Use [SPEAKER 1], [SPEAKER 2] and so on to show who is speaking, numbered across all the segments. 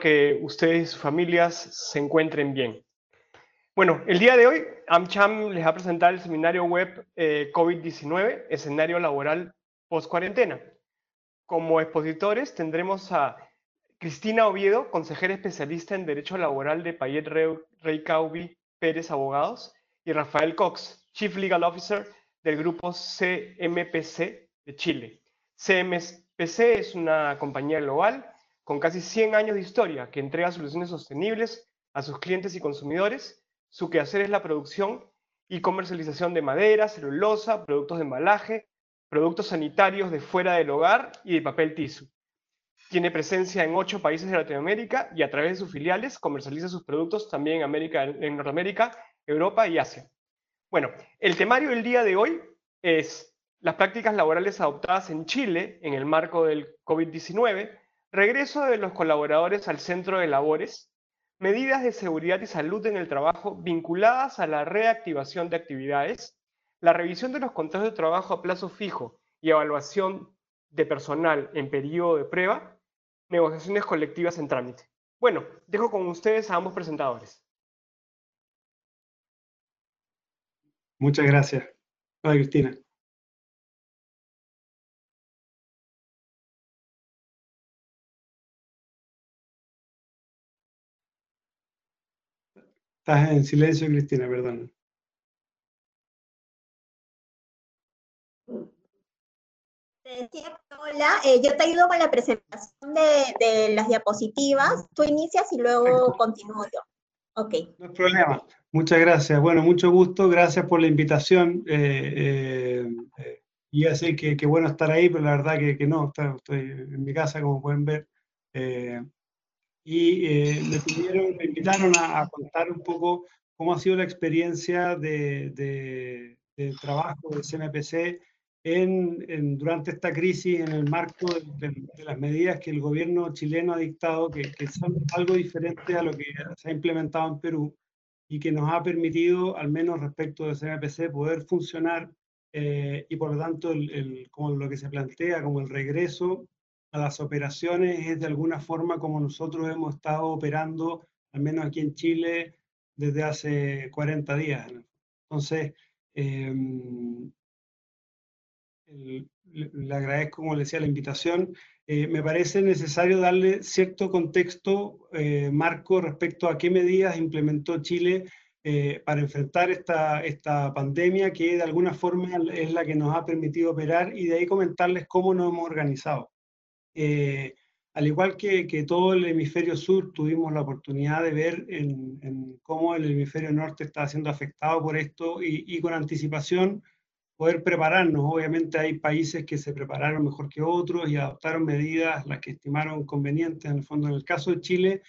[SPEAKER 1] que ustedes y sus familias se encuentren bien. Bueno, el día de hoy AmCham les va a presentar el seminario web eh, COVID-19, escenario laboral post-cuarentena. Como expositores tendremos a Cristina Oviedo, consejera especialista en Derecho Laboral de Payet Rey Caubi Pérez Abogados, y Rafael Cox, Chief Legal Officer del grupo CMPC de Chile. CMPC es una compañía global con casi 100 años de historia que entrega soluciones sostenibles a sus clientes y consumidores. Su quehacer es la producción y comercialización de madera, celulosa, productos de embalaje, productos sanitarios de fuera del hogar y de papel tissue. Tiene presencia en ocho países de Latinoamérica y a través de sus filiales comercializa sus productos también en, América, en Norteamérica, Europa y Asia. Bueno, el temario del día de hoy es las prácticas laborales adoptadas en Chile en el marco del COVID-19, regreso de los colaboradores al centro de labores, medidas de seguridad y salud en el trabajo vinculadas a la reactivación de actividades, la revisión de los contratos de trabajo a plazo fijo y evaluación de personal en periodo de prueba, negociaciones colectivas en trámite. Bueno, dejo con ustedes a ambos presentadores.
[SPEAKER 2] Muchas gracias. Hola, Cristina. Estás en silencio, Cristina, perdón.
[SPEAKER 3] hola, eh, yo te ayudo con la presentación de, las diapositivas. Tú inicias y luego continúo yo. Ok.
[SPEAKER 2] No hay problema. Muchas gracias. Bueno, mucho gusto. Gracias por la invitación. Eh, eh, y así que, que, bueno estar ahí, pero la verdad que, que no, estoy en mi casa, como pueden ver. Eh, y me pidieron, me invitaron a, contar un poco cómo ha sido la experiencia de, de, de trabajo del CMPC en, durante esta crisis en el marco de, las medidas que el gobierno chileno ha dictado, que, que son algo diferente a lo que se ha implementado en Perú y que nos ha permitido, al menos respecto del CMPC, poder funcionar eh, y por lo tanto el, como lo que se plantea como el regreso a las operaciones es de alguna forma como nosotros hemos estado operando, al menos aquí en Chile, desde hace 40 días. Entonces, em, le agradezco, como le decía, la invitación. Eh, me parece necesario darle cierto contexto, eh, marco, respecto a qué medidas implementó Chile eh, para enfrentar esta, esta pandemia, que de alguna forma es la que nos ha permitido operar, y de ahí comentarles cómo nos hemos organizado. Al igual que, todo el hemisferio sur, tuvimos la oportunidad de ver cómo el hemisferio norte está siendo afectado por esto y, y con anticipación poder prepararnos. Obviamente hay países que se prepararon mejor que otros y adoptaron medidas las que estimaron convenientes. En el fondo, en el caso de Chile,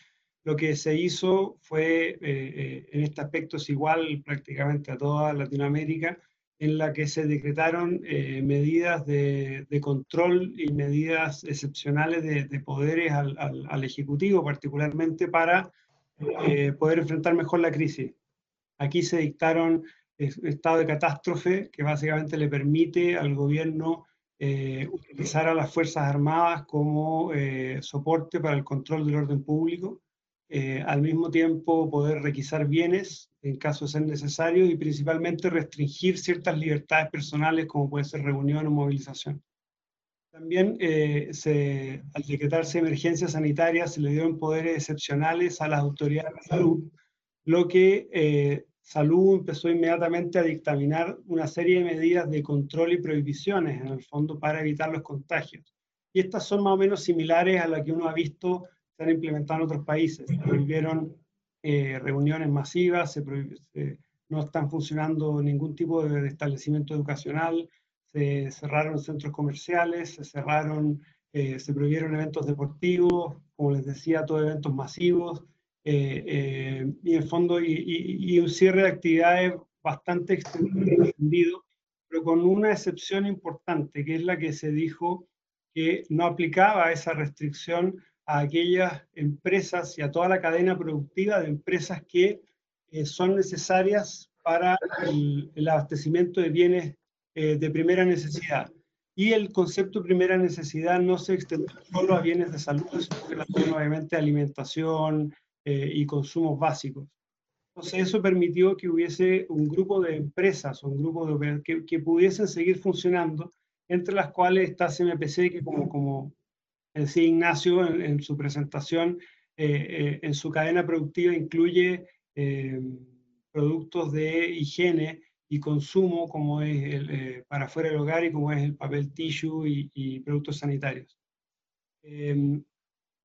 [SPEAKER 2] lo que se hizo fue, eh, eh, en este aspecto es igual prácticamente a toda Latinoamérica, en la que se decretaron eh, medidas de, control y medidas excepcionales de, poderes al, al, Ejecutivo, particularmente para poder enfrentar mejor la crisis. Aquí se dictaron estado de catástrofe que básicamente le permite al gobierno eh, utilizar a las Fuerzas Armadas como eh, soporte para el control del orden público, eh, al mismo tiempo poder requisar bienes en caso de ser necesario y principalmente restringir ciertas libertades personales como puede ser reunión o movilización. También se, al decretarse emergencia sanitaria se le dieron poderes excepcionales a las autoridades de salud, lo que Salud empezó inmediatamente a dictaminar una serie de medidas de control y prohibiciones, en el fondo, para evitar los contagios. Y estas son más o menos similares a las que uno ha visto se han implementado en otros países. Se prohibieron eh, reuniones masivas, se no están funcionando ningún tipo de, establecimiento educacional, se cerraron centros comerciales, se cerraron, eh, se prohibieron eventos deportivos, como les decía, todos eventos masivos, eh, eh, y en fondo y, un cierre de actividades bastante extendido, pero con una excepción importante, que es la que se dijo que no aplicaba esa restricción a aquellas empresas y a toda la cadena productiva de empresas que eh, son necesarias para el, abastecimiento de bienes de primera necesidad. y el concepto de primera necesidad no se extendió solo a bienes de salud, sino que obviamente alimentación eh, y consumos básicos. Entonces eso permitió que hubiese un grupo de empresas, un grupo de que, que pudiesen seguir funcionando, entre las cuales está CMPC, que como, como decía Ignacio en, su presentación, eh, eh, en su cadena productiva incluye productos de higiene y consumo, como es el, para fuera del hogar y como es el papel tissue y, productos sanitarios. Em,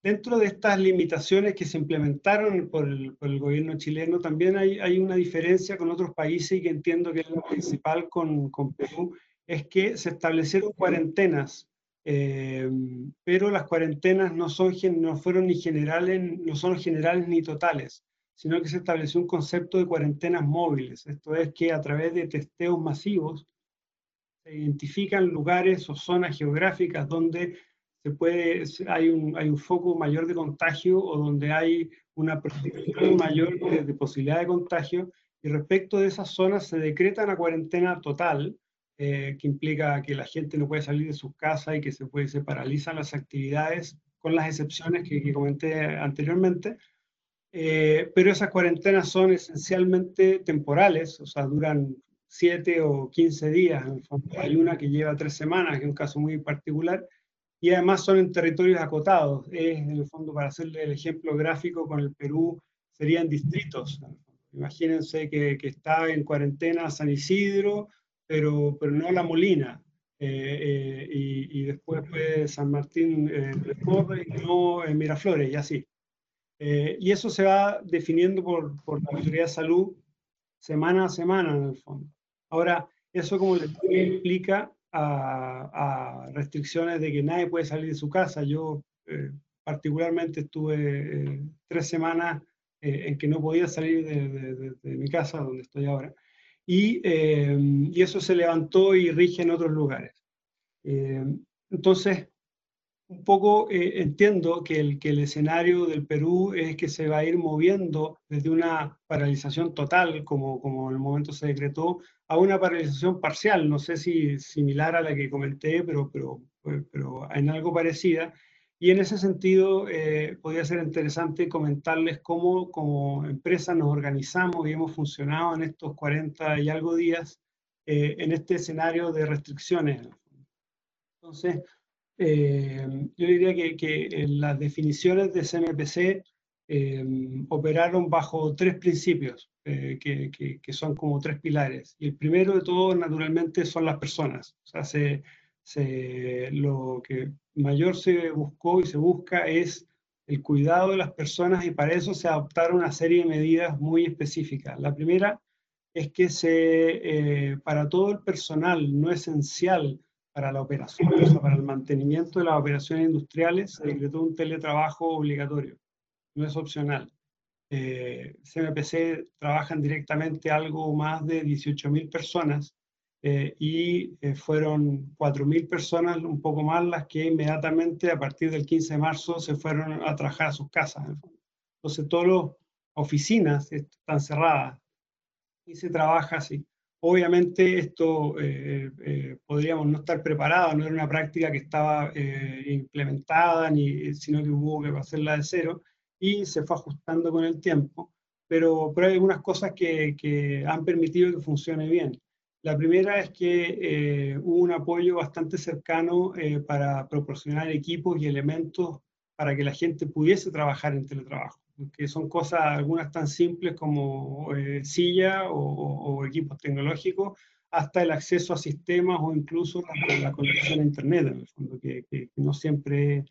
[SPEAKER 2] dentro de estas limitaciones que se implementaron por el, gobierno chileno, también hay, hay, una diferencia con otros países y que entiendo que es la principal con, con Perú, es que se establecieron cuarentenas, em, pero las cuarentenas no, son, no fueron ni generales, no son generales ni totales sino que se estableció un concepto de cuarentenas móviles. Esto es que a través de testeos masivos se identifican lugares o zonas geográficas donde se puede, hay, un, foco mayor de contagio o donde hay una mayor de, posibilidad de contagio y respecto de esas zonas se decreta una cuarentena total eh, que implica que la gente no puede salir de sus casas y que se, puede, se paralizan las actividades con las excepciones que, que comenté anteriormente eh, pero esas cuarentenas son esencialmente temporales, o sea, duran 7 o 15 días. Hay una que lleva 3 semanas, que es un caso muy particular, y además son en territorios acotados. Es, en el fondo, para hacerle el ejemplo gráfico con el Perú, serían distritos. Imagínense que, que está en cuarentena San Isidro, pero, pero no La Molina. Eh, eh, y, y, después fue San Martín eh, de y no Miraflores, y así. Eh, y eso se va definiendo por, por, la Autoridad de Salud semana a semana en el fondo. Ahora, eso como les implica a, a, restricciones de que nadie puede salir de su casa. Yo eh, particularmente estuve eh, tres semanas en que no podía salir de, de, mi casa, donde estoy ahora. Y, y, eso se levantó y rige en otros lugares. entonces, un poco eh, entiendo que el, que el escenario del Perú es que se va a ir moviendo desde una paralización total, como, como en el momento se decretó, a una paralización parcial, no sé si similar a la que comenté, pero, pero, pero en algo parecida. Y en ese sentido, eh, podría ser interesante comentarles cómo como empresa nos organizamos y hemos funcionado en estos 40 y algo días eh, en este escenario de restricciones. Entonces, eh, yo diría que, que las definiciones de CMPC operaron bajo tres principios, que, que, son como tres pilares. Y el primero de todo, naturalmente, son las personas. O sea, se, se, lo que mayor se buscó y se busca es el cuidado de las personas y para eso se adoptaron una serie de medidas muy específicas. La primera es que se, para todo el personal no esencial para la operación, o sea, para el mantenimiento de las operaciones industriales, se decretó un teletrabajo obligatorio, no es opcional. Eh, CMPC trabajan directamente algo más de 18.000 personas eh, y eh, fueron 4.000 personas, un poco más, las que inmediatamente a partir del 15 de marzo se fueron a trabajar a sus casas. Entonces, todas las oficinas están cerradas y se trabaja así. Obviamente esto eh, eh, podríamos no estar preparados, no era una práctica que estaba eh, implementada, ni, sino que hubo que hacerla de cero y se fue ajustando con el tiempo, pero, pero hay algunas cosas que, que han permitido que funcione bien. La primera es que hubo un apoyo bastante cercano para proporcionar equipos y elementos para que la gente pudiese trabajar en teletrabajo que son cosas algunas tan simples como eh, silla o, equipos tecnológicos, hasta el acceso a sistemas o incluso la, conexión a Internet, en el fondo, que, no siempre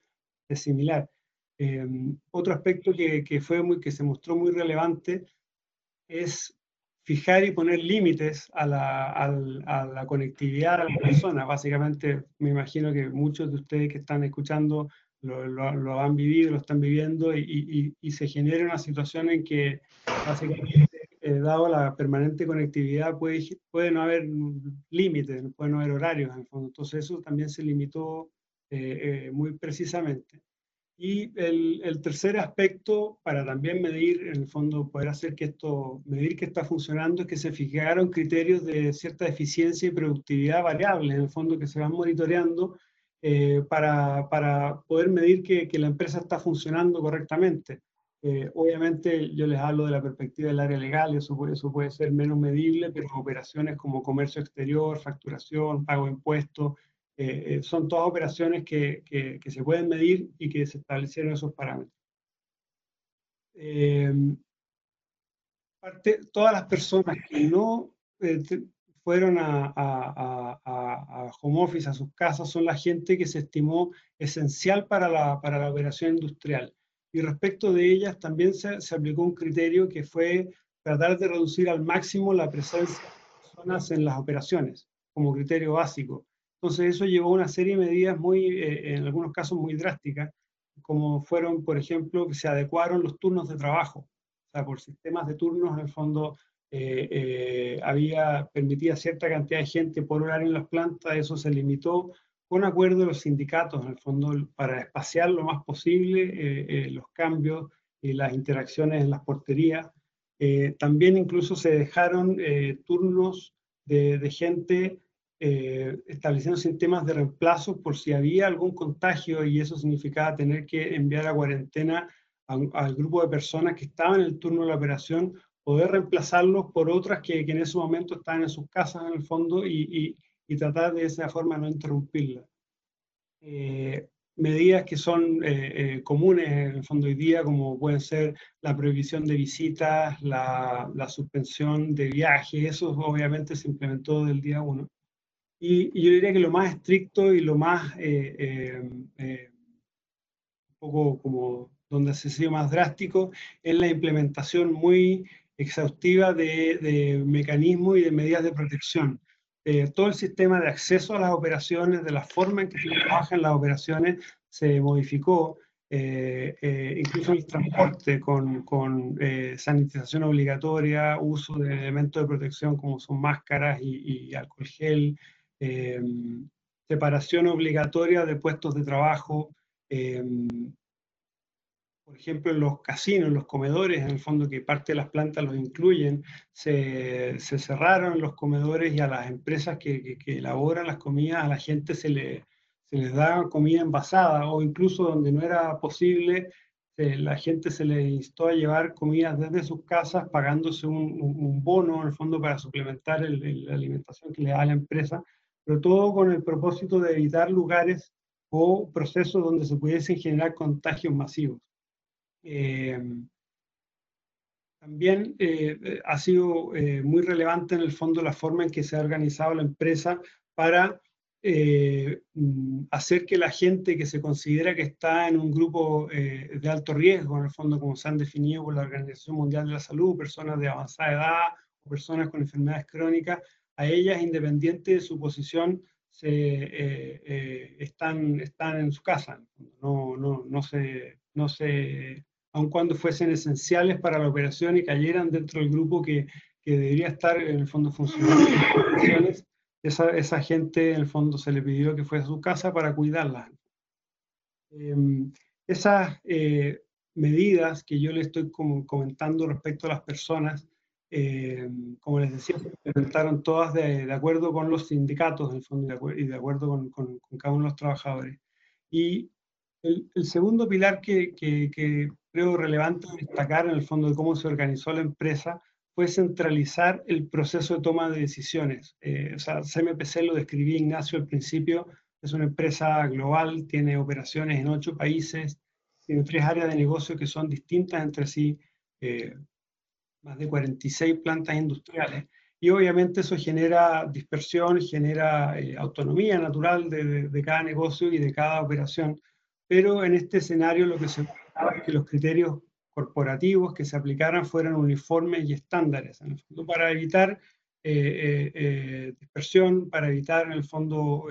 [SPEAKER 2] es similar. Em, otro aspecto que, que, fue muy, que se mostró muy relevante es fijar y poner límites a la, a la conectividad a la persona. Básicamente, me imagino que muchos de ustedes que están escuchando lo, han vivido, lo están viviendo y, se genera una situación en que básicamente, eh, dado la permanente conectividad, puede, puede no haber límites, puede no haber horarios en el fondo. Entonces eso también se limitó eh, eh, muy precisamente. Y el, tercer aspecto, para también medir, en el fondo, poder hacer que esto, medir que está funcionando, es que se fijaron criterios de cierta eficiencia y productividad variables, en el fondo, que se van monitoreando eh, para, para, poder medir que, que, la empresa está funcionando correctamente. Eh, obviamente, yo les hablo de la perspectiva del área legal, eso, eso puede ser menos medible, pero operaciones como comercio exterior, facturación, pago de impuestos, eh, eh, son todas operaciones que, que, se pueden medir y que se establecieron esos parámetros. Eh, parte, todas las personas que no fueron a, a, a, home office, a sus casas, son la gente que se estimó esencial para la, para la operación industrial. Y respecto de ellas también se, se aplicó un criterio que fue tratar de reducir al máximo la presencia de personas en las operaciones, como criterio básico. Entonces eso llevó a una serie de medidas muy, eh, en algunos casos muy drásticas, como fueron, por ejemplo, que se adecuaron los turnos de trabajo. O sea, por sistemas de turnos, en el fondo, eh, eh, había, permitía cierta cantidad de gente por horario en las plantas, eso se limitó con acuerdo de los sindicatos, en el fondo, para espaciar lo más posible los cambios y las interacciones en las porterías. también incluso se dejaron turnos de, de gente eh, estableciendo sistemas de reemplazo por si había algún contagio y eso significaba tener que enviar a cuarentena al grupo de personas que estaban en el turno de la operación, poder reemplazarlos por otras que, en ese momento estaban en sus casas en el fondo y, y, tratar de esa forma no interrumpirla. Eh, medidas que son eh, comunes en el fondo hoy día, como pueden ser la prohibición de visitas, la, la suspensión de viajes, eso obviamente se implementó del día 1. Y, yo diría que lo más estricto y lo más, eh, eh, eh, un poco como donde se sido más drástico, es la implementación muy exhaustiva de, de mecanismos y de medidas de protección. todo el sistema de acceso a las operaciones, de la forma en que se trabajan las operaciones, se modificó. incluso el transporte con, con sanitización obligatoria, uso de elementos de protección como son máscaras y, y alcohol gel, Em, separación obligatoria de puestos de trabajo, em, por ejemplo, en los casinos, en los comedores, en el fondo que parte de las plantas los incluyen, se, cerraron los comedores y a las empresas que, que, elaboran las comidas, a la gente se, le, se les da comida envasada o incluso donde no era posible, la gente se le instó a llevar comidas desde sus casas pagándose un, bono en el fondo para suplementar la alimentación que le da la empresa pero todo con el propósito de evitar lugares o procesos donde se pudiesen generar contagios masivos. Eh, también eh, ha sido eh, muy relevante en el fondo la forma en que se ha organizado la empresa para mm, hacer que la gente que se considera que está en un grupo de alto riesgo, en el fondo como se han definido por la Organización Mundial de la Salud, personas de avanzada edad o personas con enfermedades crónicas, a ellas, independiente de su posición, se, eh, eh, están, están en su casa. No, no, no, se, no se, aun cuando fuesen esenciales para la operación y cayeran dentro del grupo que, que debería estar en el fondo funcionando esa, esa gente en el fondo se le pidió que fuera a su casa para cuidarla. Em, esas eh, medidas que yo le estoy comentando respecto a las personas eh, como les decía, se implementaron todas de, acuerdo con los sindicatos en el fondo y de, acuerdo con, con, cada uno de los trabajadores. Y el, el segundo pilar que, que, creo relevante destacar en el fondo de cómo se organizó la empresa fue centralizar el proceso de toma de decisiones. Eh, o sea, CMPC lo describí Ignacio al principio, es una empresa global, tiene operaciones en ocho países, tiene tres áreas de negocio que son distintas entre sí. Eh, más de 46 plantas industriales. Y obviamente eso genera dispersión, genera eh, autonomía natural de, de, cada negocio y de cada operación. Pero en este escenario lo que se buscaba es que los criterios corporativos que se aplicaran fueran uniformes y estándares, en el fondo para evitar eh, eh, dispersión, para evitar en el fondo,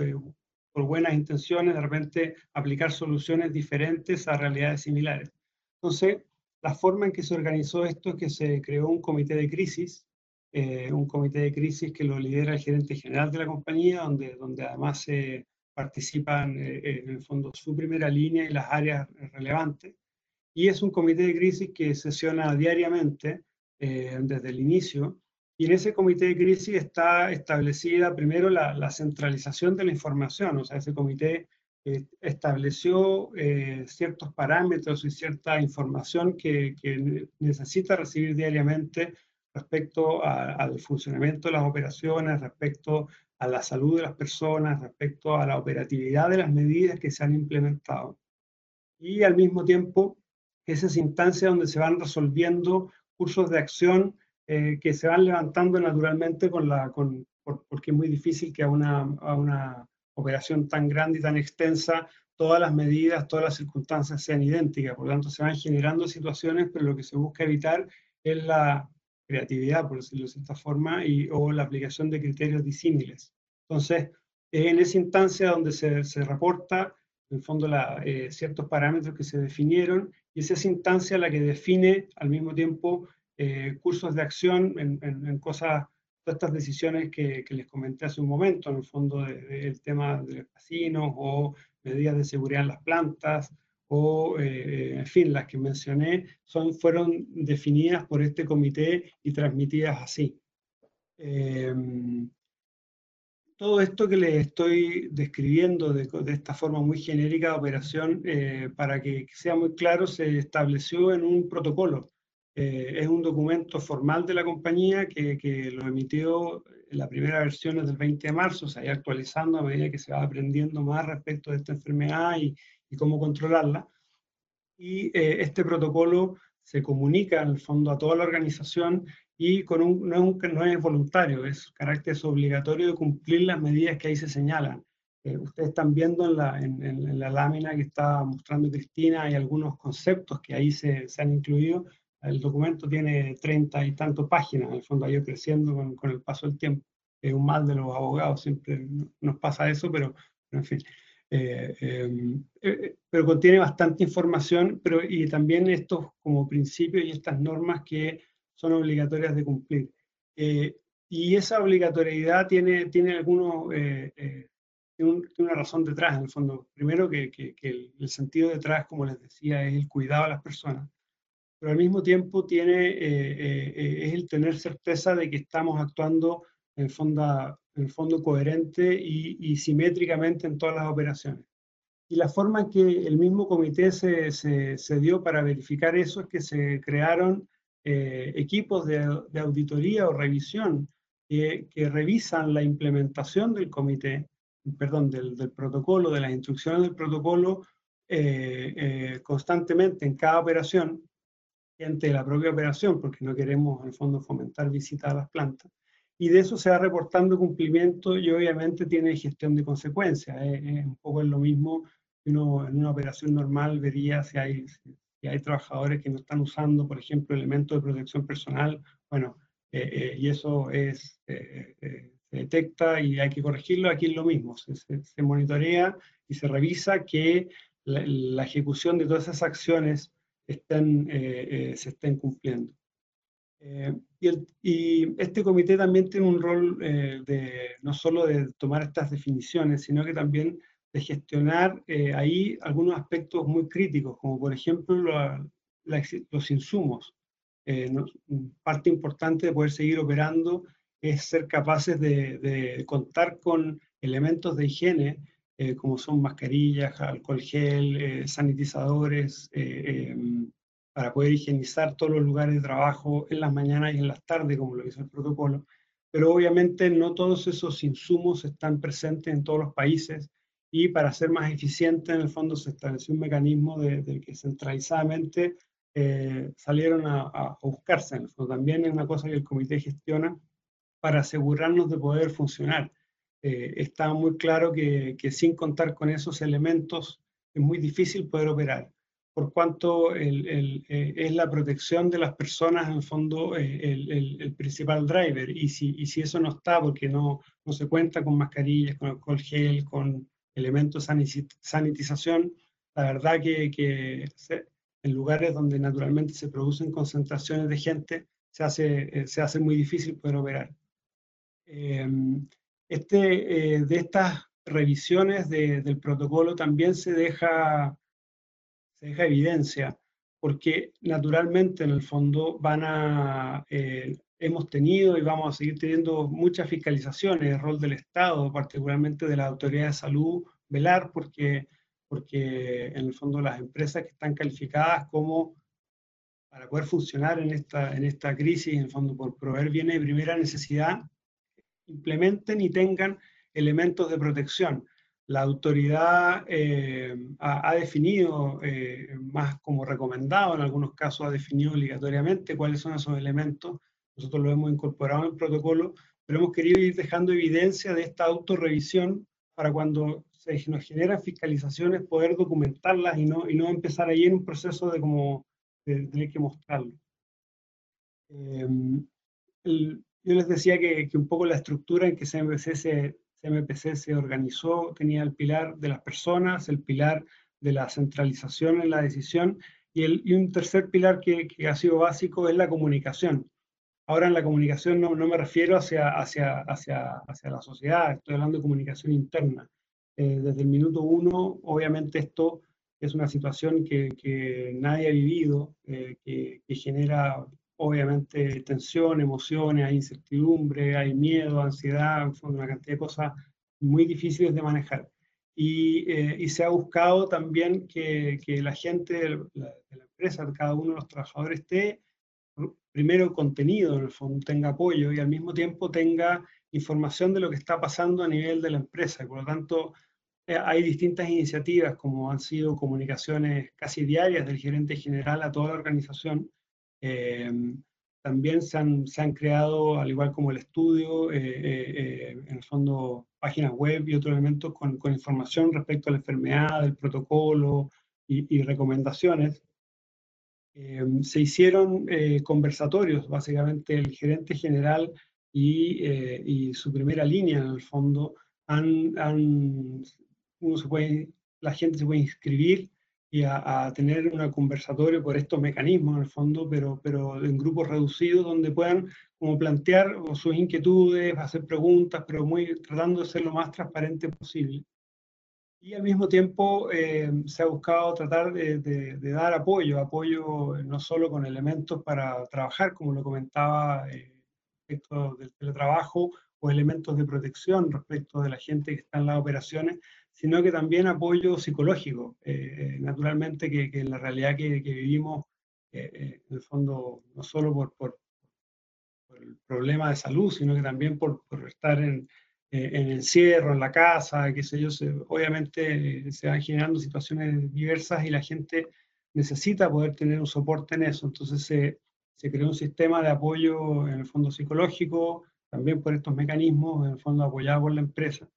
[SPEAKER 2] por buenas intenciones, de repente aplicar soluciones diferentes a realidades similares. Entonces, la forma en que se organizó esto es que se creó un comité de crisis, eh, un comité de crisis que lo lidera el gerente general de la compañía, donde, donde además se, participan en el fondo su primera línea y las áreas relevantes. Y es un comité de crisis que sesiona diariamente desde el inicio y en ese comité de crisis está establecida primero la, centralización de la información, o sea, ese comité eh, estableció eh, ciertos parámetros y cierta información que, necesita recibir diariamente respecto al funcionamiento de las operaciones, respecto a la salud de las personas, respecto a la operatividad de las medidas que se han implementado. Y al mismo tiempo, esa es instancia donde se van resolviendo cursos de acción eh, que se van levantando naturalmente con la, con, porque es muy difícil que a una, a una operación tan grande y tan extensa todas las medidas, todas las circunstancias sean idénticas. Por lo tanto, se van generando situaciones, pero lo que se busca evitar es la creatividad, por decirlo de esta forma, y, o la aplicación de criterios disímiles. Entonces, es en esa instancia donde se, se reporta, en el fondo, la, eh, ciertos parámetros que se definieron, y es esa instancia la que define al mismo tiempo eh, cursos de acción en, cosas, todas estas decisiones que, les comenté hace un momento, en el fondo del tema de los casinos o medidas de seguridad en las plantas, o eh, en fin, las que mencioné, fueron definidas por este comité y transmitidas así. Em, todo esto que les estoy describiendo de, esta forma muy genérica de operación, eh, para que sea muy claro, se estableció en un protocolo eh, es un documento formal de la compañía que, que, lo emitió la primera versión es del 20 de marzo, se va actualizando a medida que se va aprendiendo más respecto de esta enfermedad y, y cómo controlarla. Y eh, este protocolo se comunica en el fondo a toda la organización y con un, no, es un, no es voluntario, es carácter obligatorio de cumplir las medidas que ahí se señalan. Eh, ustedes están viendo en la, en, en la, lámina que está mostrando Cristina, hay algunos conceptos que ahí se, se han incluido, el documento tiene treinta y tantas páginas, en el fondo ha ido creciendo con, el paso del tiempo. Es un mal de los abogados, siempre nos pasa eso, pero, en fin. Eh, eh, eh, pero contiene bastante información, pero y también estos como principios y estas normas que son obligatorias de cumplir. y esa obligatoriedad tiene, tiene algunos, tiene, una razón detrás, en el fondo. Primero que, que, que el, el, sentido detrás, como les decía, es el cuidado a las personas pero al mismo tiempo tiene, eh, eh, eh, es el tener certeza de que estamos actuando en, fonda, en fondo coherente y, simétricamente en todas las operaciones. Y la forma en que el mismo comité se, se, dio para verificar eso es que se crearon equipos de, de, auditoría o revisión que, que, revisan la implementación del comité, perdón, del, del protocolo, de las instrucciones del protocolo constantemente en cada operación de la propia operación, porque no queremos en el fondo fomentar visitas a las plantas. Y de eso se va reportando cumplimiento y obviamente tiene gestión de consecuencias. Es, un poco lo mismo que uno en una operación normal vería si hay, si hay trabajadores que no están usando, por ejemplo, elementos de protección personal. Bueno, eh, eh, y eso es, eh, se detecta y hay que corregirlo. Aquí es lo mismo, se, se, monitorea y se revisa que la, la ejecución de todas esas acciones estén, eh, eh, se estén cumpliendo. Eh, y, y, este comité también tiene un rol de no solo de tomar estas definiciones, sino que también de gestionar ahí algunos aspectos muy críticos, como por ejemplo los insumos. parte importante de poder seguir operando es ser capaces de, de contar con elementos de higiene eh, como son mascarillas, alcohol gel, eh, sanitizadores, eh, em, para poder higienizar todos los lugares de trabajo en las mañanas y en las tardes, como lo dice el protocolo. Pero obviamente no todos esos insumos están presentes en todos los países y para ser más eficiente, en el fondo se estableció un mecanismo de, que centralizadamente salieron a, a, buscarse. En el fondo. También es una cosa que el comité gestiona para asegurarnos de poder funcionar. Eh, está muy claro que, sin contar con esos elementos es muy difícil poder operar, por cuanto eh, es la protección de las personas en el fondo eh, el, principal driver, y si, y si eso no está porque no, no se cuenta con mascarillas, con alcohol gel, con elementos sanitización, la verdad que, que en lugares donde naturalmente se producen concentraciones de gente, se hace, se hace muy difícil poder operar. Este, eh, de estas revisiones del protocolo también se deja, se deja evidencia, porque naturalmente en el fondo van a, eh, hemos tenido y vamos a seguir teniendo muchas fiscalizaciones, el rol del Estado, particularmente de la autoridad de salud, velar porque, porque en el fondo las empresas que están calificadas como para poder funcionar en esta, en esta crisis, en el fondo por proveer bienes de primera necesidad, implementen y tengan elementos de protección. La autoridad eh, ha, definido, eh, más como recomendado, en algunos casos ha definido obligatoriamente cuáles son esos elementos. Nosotros lo hemos incorporado en el protocolo, pero hemos querido ir dejando evidencia de esta autorrevisión para cuando se nos generan fiscalizaciones poder documentarlas y no, y no empezar ahí en un proceso de como tener que mostrarlo. Eh, yo les decía que, que, un poco la estructura en que CMPC se, CMPC se organizó tenía el pilar de las personas, el pilar de la centralización en la decisión y, el, y un tercer pilar que, que, ha sido básico es la comunicación. Ahora en la comunicación no, no me refiero hacia, hacia, hacia, hacia, la sociedad, estoy hablando de comunicación interna. Eh, desde el minuto uno, obviamente esto es una situación que, que nadie ha vivido, eh, que, que, genera obviamente tensión, emociones, hay incertidumbre, hay miedo, ansiedad, una cantidad de cosas muy difíciles de manejar. Y, eh, y se ha buscado también que, que la gente de la, de empresa, cada uno de los trabajadores esté primero contenido, en el fondo tenga apoyo y al mismo tiempo tenga información de lo que está pasando a nivel de la empresa. Por lo tanto, eh, hay distintas iniciativas, como han sido comunicaciones casi diarias del gerente general a toda la organización. Eh, también se han, se han, creado, al igual como el estudio, eh, eh, en el fondo páginas web y otros elementos con, con, información respecto a la enfermedad, del protocolo y, y recomendaciones. se hicieron conversatorios, básicamente el gerente general y, y, su primera línea, en el fondo, han, han uno se puede, la gente se puede inscribir y a, a, tener un conversatorio por estos mecanismos en el fondo, pero, pero en grupos reducidos donde puedan como plantear sus inquietudes, hacer preguntas, pero muy tratando de ser lo más transparente posible. Y al mismo tiempo eh, se ha buscado tratar de, de, de, dar apoyo, apoyo no solo con elementos para trabajar, como lo comentaba, eh, respecto del teletrabajo, o elementos de protección respecto de la gente que está en las operaciones, sino que también apoyo psicológico, eh, naturalmente que, que, en la realidad que, que vivimos, eh, eh, en el fondo, no solo por, por, por, el problema de salud, sino que también por, por estar en, en encierro, en la casa, qué sé yo, se, obviamente se van generando situaciones diversas y la gente necesita poder tener un soporte en eso. Entonces se, se creó un sistema de apoyo en el fondo psicológico, también por estos mecanismos, en el fondo apoyado por la empresa.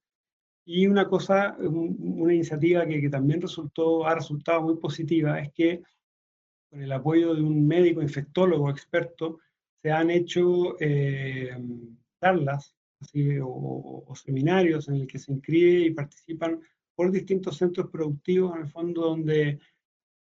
[SPEAKER 2] Y una cosa, una iniciativa que, que, también resultó, ha resultado muy positiva es que con el apoyo de un médico infectólogo experto se han hecho eh, charlas así, o, o, seminarios en el que se inscribe y participan por distintos centros productivos, en el fondo donde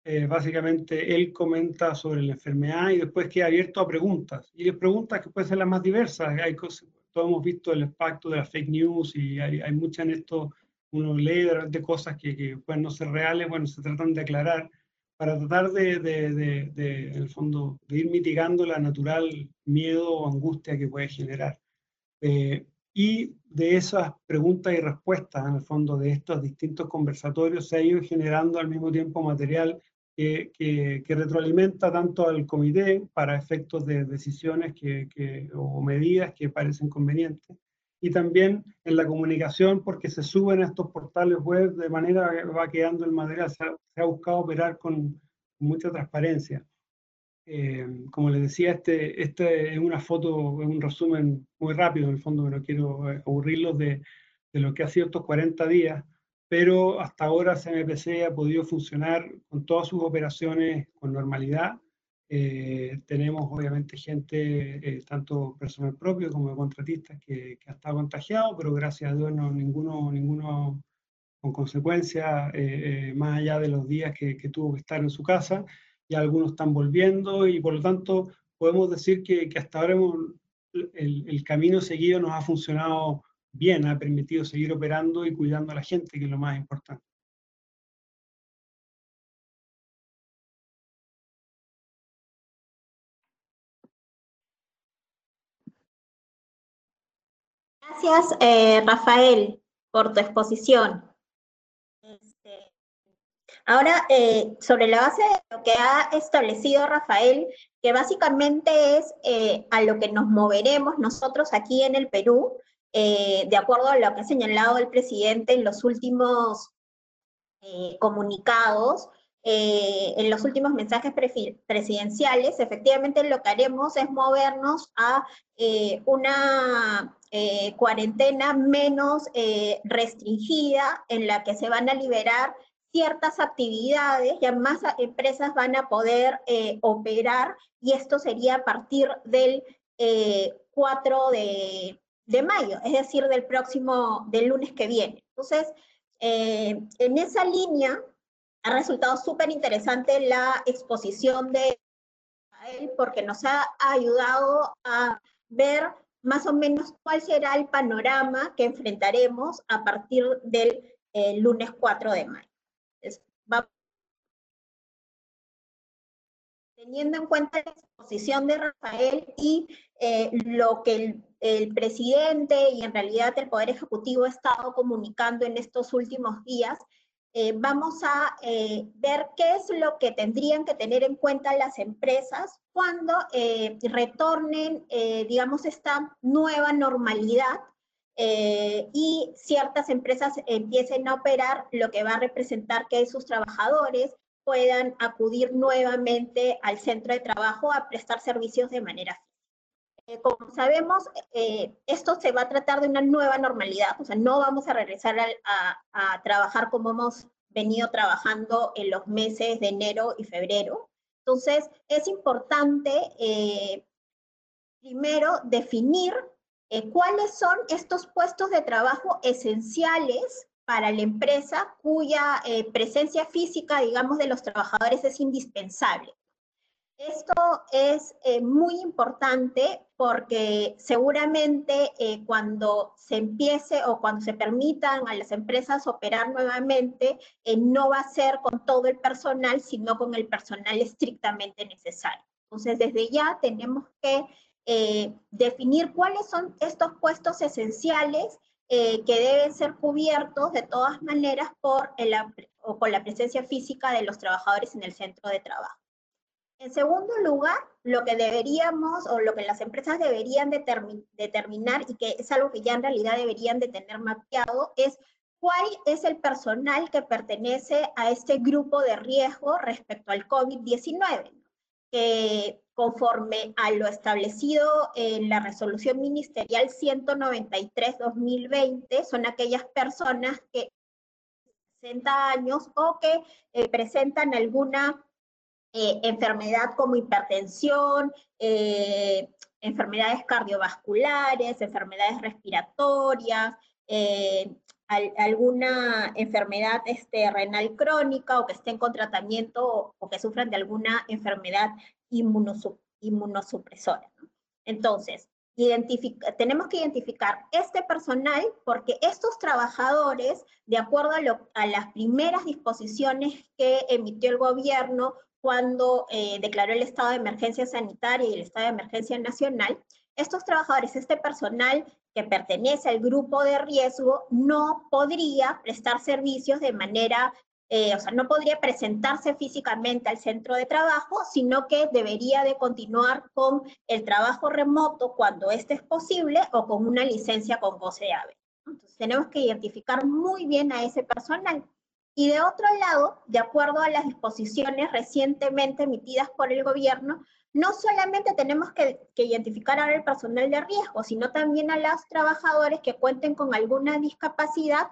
[SPEAKER 2] eh, básicamente él comenta sobre la enfermedad y después queda abierto a preguntas. Y las preguntas que pueden ser las más diversas. Hay cosas, todos hemos visto el impacto de las fake news y hay, hay muchas en esto, uno lee de cosas que, que, pueden no ser reales, bueno, se tratan de aclarar para tratar de, de, de, de, en el fondo, de ir mitigando la natural miedo o angustia que puede generar. Eh, y de esas preguntas y respuestas, en el fondo, de estos distintos conversatorios, se ha ido generando al mismo tiempo material que, que, que retroalimenta tanto al comité para efectos de decisiones que, o medidas que parecen convenientes, y también en la comunicación porque se suben a estos portales web de manera que va quedando el material, se ha, se ha buscado operar con mucha transparencia. Eh, como les decía, este, este es una foto, un resumen muy rápido, en el fondo, no quiero eh, aburrirlos de, de lo que ha sido estos 40 días, pero hasta ahora CMPC ha podido funcionar con todas sus operaciones con normalidad. Eh, tenemos obviamente gente, eh, tanto personal propio como contratistas, que, que, ha estado contagiado, pero gracias a Dios no ninguno, ninguno con consecuencias, eh, eh, más allá de los días que, que, tuvo que estar en su casa, y algunos están volviendo, y por lo tanto podemos decir que, que hasta ahora hemos, el, el camino seguido nos ha funcionado bien, ha permitido seguir operando y cuidando a la gente, que es lo más importante.
[SPEAKER 3] Gracias, eh, Rafael, por tu exposición. Este, ahora, eh, sobre la base de lo que ha establecido Rafael, que básicamente es eh, a lo que nos moveremos nosotros aquí en el Perú, de acuerdo a lo que ha señalado el presidente en los últimos comunicados, en los últimos mensajes presidenciales, efectivamente lo que haremos es movernos a una eh, cuarentena menos eh, restringida en la que se van a liberar ciertas actividades, ya más empresas van a poder eh, operar y esto sería a partir del 4 de, de, mayo, es decir, del próximo, del lunes que viene. Entonces, en esa línea ha resultado súper interesante la exposición de él porque nos ha ayudado a ver más o menos cuál será el panorama que enfrentaremos a partir del eh, lunes 4 de mayo. Teniendo en cuenta la exposición de Rafael y eh, lo que el, el, presidente y en realidad el Poder Ejecutivo ha estado comunicando en estos últimos días, eh, vamos a eh, ver qué es lo que tendrían que tener en cuenta las empresas cuando eh, retornen, digamos, esta nueva normalidad y ciertas empresas empiecen a operar, lo que va a representar que sus trabajadores puedan acudir nuevamente al centro de trabajo a prestar servicios de manera eh, como sabemos, eh, esto se va a tratar de una nueva normalidad, o sea, no vamos a regresar a, trabajar como hemos venido trabajando en los meses de enero y febrero. Entonces, es importante eh, primero definir cuáles son estos puestos de trabajo esenciales para la empresa cuya presencia física, digamos, de los trabajadores es indispensable. Esto es eh, muy importante porque seguramente eh, cuando se empiece o cuando se permitan a las empresas operar nuevamente, eh, no va a ser con todo el personal, sino con el personal estrictamente necesario. Entonces, desde ya tenemos que definir cuáles son estos puestos esenciales que deben ser cubiertos de todas maneras por, el, o por la presencia física de los trabajadores en el centro de trabajo. En segundo lugar, lo que deberíamos o lo que las empresas deberían determinar y que es algo que ya en realidad deberían de tener mapeado es cuál es el personal que pertenece a este grupo de riesgo respecto al COVID-19, que conforme a lo establecido en la resolución ministerial 193-2020, son aquellas personas que 60 años o que eh, presentan alguna eh, enfermedad como hipertensión, eh, enfermedades cardiovasculares, enfermedades respiratorias, alguna enfermedad este, renal crónica o que estén con tratamiento o, que sufran de alguna enfermedad inmunosupresora. Entonces, tenemos que identificar este personal porque estos trabajadores, de acuerdo a, las primeras disposiciones que emitió el gobierno cuando eh, declaró el estado de emergencia sanitaria y el estado de emergencia nacional, estos trabajadores, este personal que pertenece al grupo de riesgo, no podría prestar servicios de manera, eh, o sea, no podría presentarse físicamente al centro de trabajo, sino que debería de continuar con el trabajo remoto cuando este es posible o con una licencia con goce de ave. Entonces tenemos que identificar muy bien a ese personal. Y de otro lado, de acuerdo a las disposiciones recientemente emitidas por el gobierno, no solamente tenemos que, identificar ahora el personal de riesgo, sino también a los trabajadores que cuenten con alguna discapacidad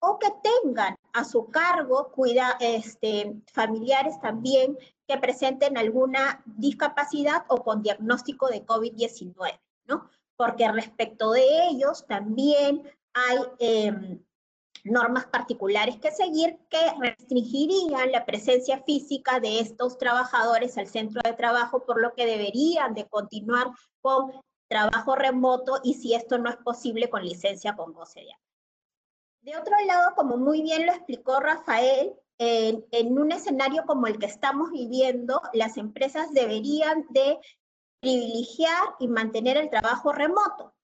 [SPEAKER 3] o que tengan a su cargo cuida, este, familiares también que presenten alguna discapacidad o con diagnóstico de COVID-19, ¿no? Porque respecto de ellos también hay... Em, normas particulares que seguir que restringirían la presencia física de estos trabajadores al centro de trabajo, por lo que deberían de continuar con trabajo remoto y si esto no es posible con licencia con goce de De otro lado, como muy bien lo explicó Rafael, en, un escenario como el que estamos viviendo, las empresas deberían de privilegiar y mantener el trabajo remoto.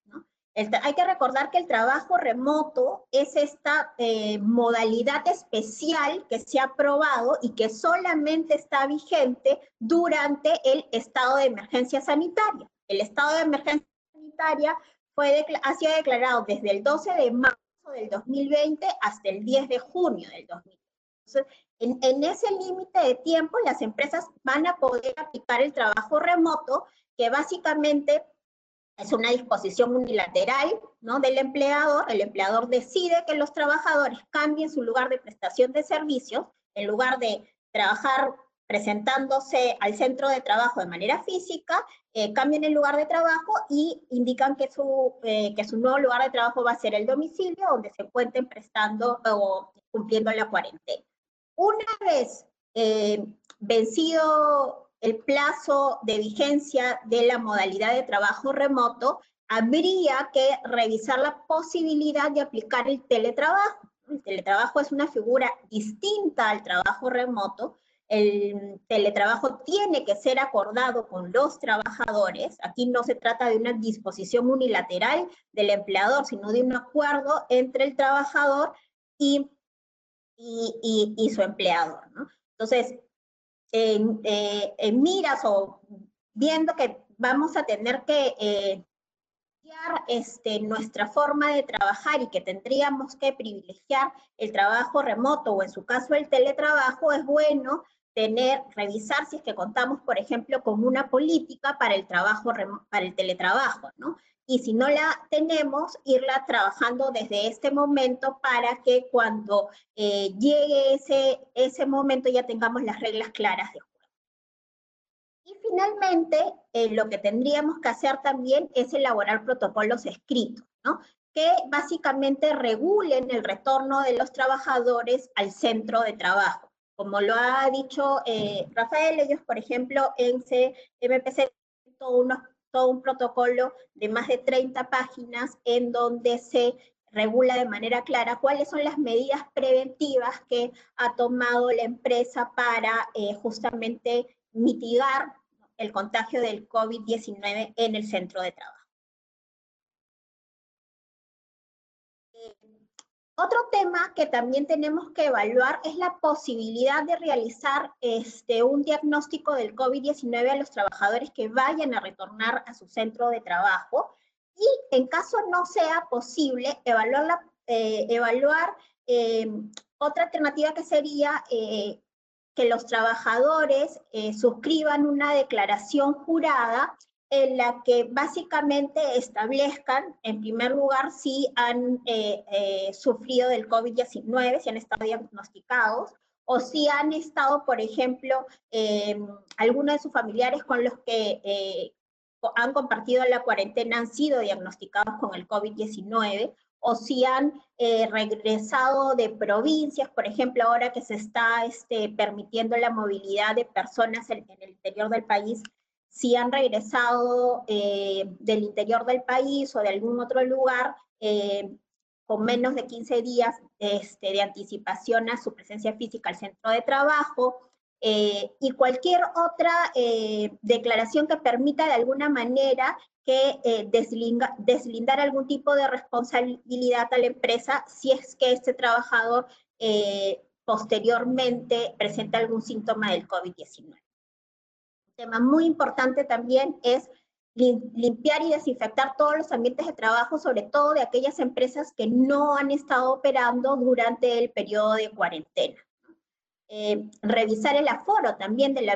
[SPEAKER 3] hay que recordar que el trabajo remoto es esta eh, modalidad especial que se ha aprobado y que solamente está vigente durante el estado de emergencia sanitaria. El estado de emergencia sanitaria fue ha sido declarado desde el 12 de marzo del 2020 hasta el 10 de junio del 2020. Entonces, en, ese límite de tiempo, las empresas van a poder aplicar el trabajo remoto, que básicamente es una disposición unilateral ¿no? del empleador. El empleador decide que los trabajadores cambien su lugar de prestación de servicios, en lugar de trabajar presentándose al centro de trabajo de manera física, eh, cambien el lugar de trabajo y indican que su, eh, que su nuevo lugar de trabajo va a ser el domicilio donde se encuentren prestando o cumpliendo la cuarentena. Una vez eh, vencido el plazo de vigencia de la modalidad de trabajo remoto, habría que revisar la posibilidad de aplicar el teletrabajo. El teletrabajo es una figura distinta al trabajo remoto. El teletrabajo tiene que ser acordado con los trabajadores. Aquí no se trata de una disposición unilateral del empleador, sino de un acuerdo entre el trabajador y y, su empleador. Entonces, en, eh, en, miras o viendo que vamos a tener que eh, este, nuestra forma de trabajar y que tendríamos que privilegiar el trabajo remoto o en su caso el teletrabajo, es bueno tener, revisar si es que contamos, por ejemplo, con una política para el trabajo, para el teletrabajo, ¿no? y si no la tenemos, irla trabajando desde este momento para que cuando eh, llegue ese, ese momento ya tengamos las reglas claras de juego. Y finalmente, eh, lo que tendríamos que hacer también es elaborar protocolos escritos, ¿no? que básicamente regulen el retorno de los trabajadores al centro de trabajo. Como lo ha dicho eh, Rafael, ellos, por ejemplo, en CMPC, unos todo un protocolo de más de 30 páginas en donde se regula de manera clara cuáles son las medidas preventivas que ha tomado la empresa para eh, justamente mitigar el contagio del COVID-19 en el centro de trabajo. Otro tema que también tenemos que evaluar es la posibilidad de realizar este, un diagnóstico del COVID-19 a los trabajadores que vayan a retornar a su centro de trabajo y en caso no sea posible, evaluar, eh, evaluar em, otra alternativa que sería eh, que los trabajadores eh, suscriban una declaración jurada en la que básicamente establezcan, en primer lugar, si han eh, eh, sufrido del COVID-19, si han estado diagnosticados, o si han estado, por ejemplo, eh, algunos de sus familiares con los que han compartido la cuarentena han sido diagnosticados con el COVID-19, o si han regresado de provincias, por ejemplo, ahora que se está este, permitiendo la movilidad de personas en el interior del país si han regresado eh, del interior del país o de algún otro lugar eh, con menos de 15 días este, de anticipación a su presencia física al centro de trabajo, eh, y cualquier otra declaración que permita de alguna manera que deslindar algún tipo de responsabilidad a la empresa si es que este trabajador posteriormente presenta algún síntoma del COVID-19 tema muy importante también es limpiar y desinfectar todos los ambientes de trabajo, sobre todo de aquellas empresas que no han estado operando durante el periodo de cuarentena. Eh, revisar el aforo también del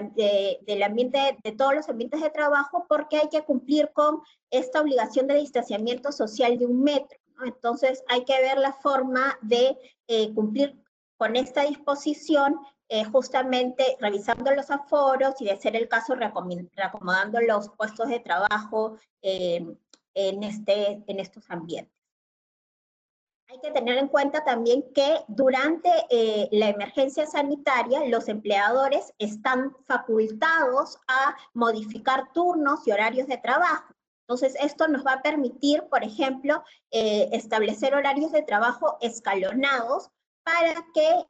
[SPEAKER 3] ambiente, de todos los ambientes de trabajo, porque hay que cumplir con esta obligación de distanciamiento social de un metro. Entonces hay que ver la forma de eh, cumplir con esta disposición eh, justamente revisando los aforos y de ser el caso reacomodando los puestos de trabajo en, este, en estos ambientes. Hay que tener en cuenta también que durante eh, la emergencia sanitaria los empleadores están facultados a modificar turnos y horarios de trabajo. Entonces, esto nos va a permitir, por ejemplo, eh, establecer horarios de trabajo escalonados para que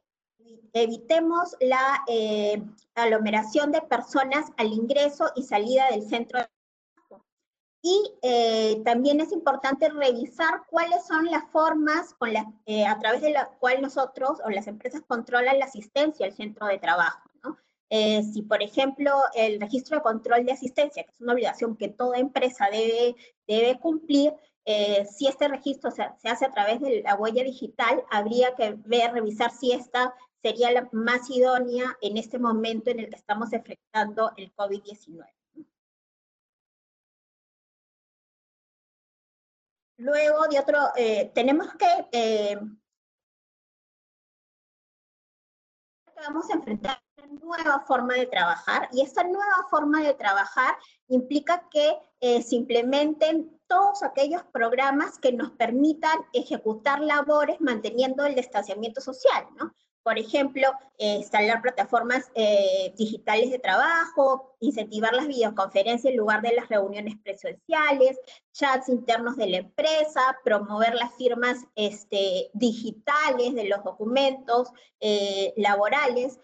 [SPEAKER 3] evitemos la eh, aglomeración de personas al ingreso y salida del centro de. Y eh, también es importante revisar cuáles son las formas con a través de las cuales nosotros o las empresas controlan la asistencia al centro de trabajo. Eh, si, por ejemplo, el registro de control de asistencia, que es una obligación que toda empresa debe, debe cumplir, eh, si este registro se, hace a través de la huella digital, habría que ver, revisar si esta sería la más idónea en este momento en el que estamos enfrentando el COVID-19. Luego de otro, eh, tenemos que vamos a enfrentar una nueva forma de trabajar y esta nueva forma de trabajar implica que eh, se implementen todos aquellos programas que nos permitan ejecutar labores manteniendo el distanciamiento social, ¿no? Por ejemplo, eh, instalar plataformas eh, digitales de trabajo, incentivar las videoconferencias en lugar de las reuniones presenciales, chats internos de la empresa, promover las firmas este, digitales de los documentos eh, laborales,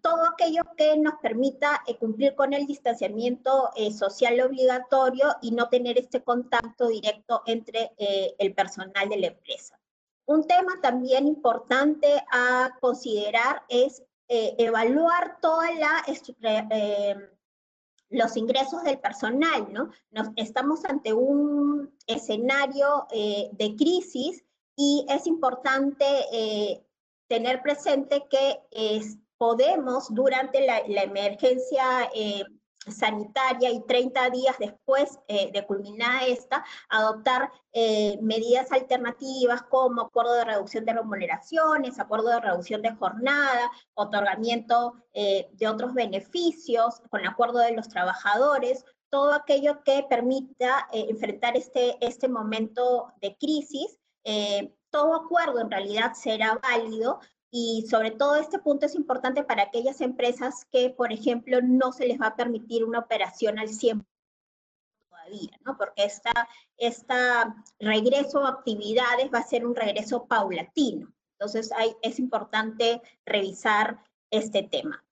[SPEAKER 3] todo aquello que nos permita cumplir con el distanciamiento social obligatorio y no tener este contacto directo entre el personal de la empresa. Un tema también importante a considerar es eh, evaluar toda la eh, los ingresos del personal, ¿no? estamos ante un escenario eh, de crisis y es importante tener presente que podemos durante la emergencia sanitaria y 30 días después eh, de culminada esta, adoptar eh, medidas alternativas como acuerdo de reducción de remuneraciones, acuerdo de reducción de jornada, otorgamiento eh, de otros beneficios con acuerdo de los trabajadores, todo aquello que permita enfrentar este, este momento de crisis. todo acuerdo en realidad será válido y sobre todo este punto es importante para aquellas empresas que, por ejemplo, no se les va a permitir una operación al 100% todavía, ¿no? Porque esta, esta regreso a actividades va a ser un regreso paulatino. Entonces es importante revisar este tema.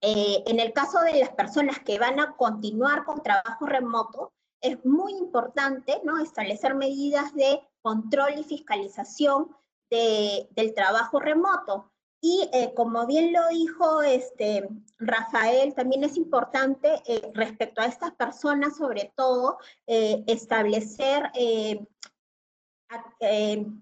[SPEAKER 3] Eh, en el caso de las personas que van a continuar con trabajo remoto, es muy importante ¿no? establecer medidas de control y fiscalización del trabajo remoto. Y eh, como bien lo dijo este, Rafael, también es importante eh, respecto a estas personas, sobre todo, eh, establecer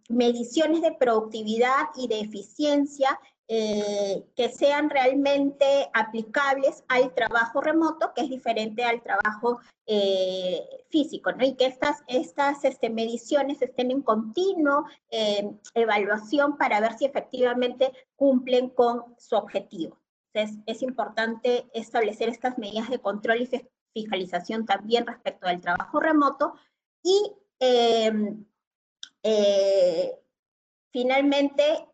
[SPEAKER 3] mediciones de productividad y de eficiencia eh, que sean realmente aplicables al trabajo remoto, que es diferente al trabajo eh, físico, ¿no? Y que estas, estas este, mediciones estén en continuo eh, evaluación para ver si efectivamente cumplen con su objetivo. Entonces, es importante establecer estas medidas de control y fiscalización también respecto al trabajo remoto y finalmente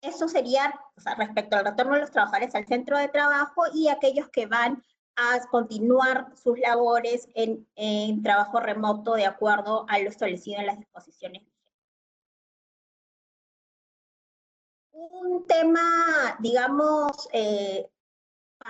[SPEAKER 3] eso sería respecto al retorno de los trabajadores al centro de trabajo y aquellos que van a continuar sus labores en, trabajo remoto de acuerdo a lo establecido en las disposiciones. Un tema, digamos, eh,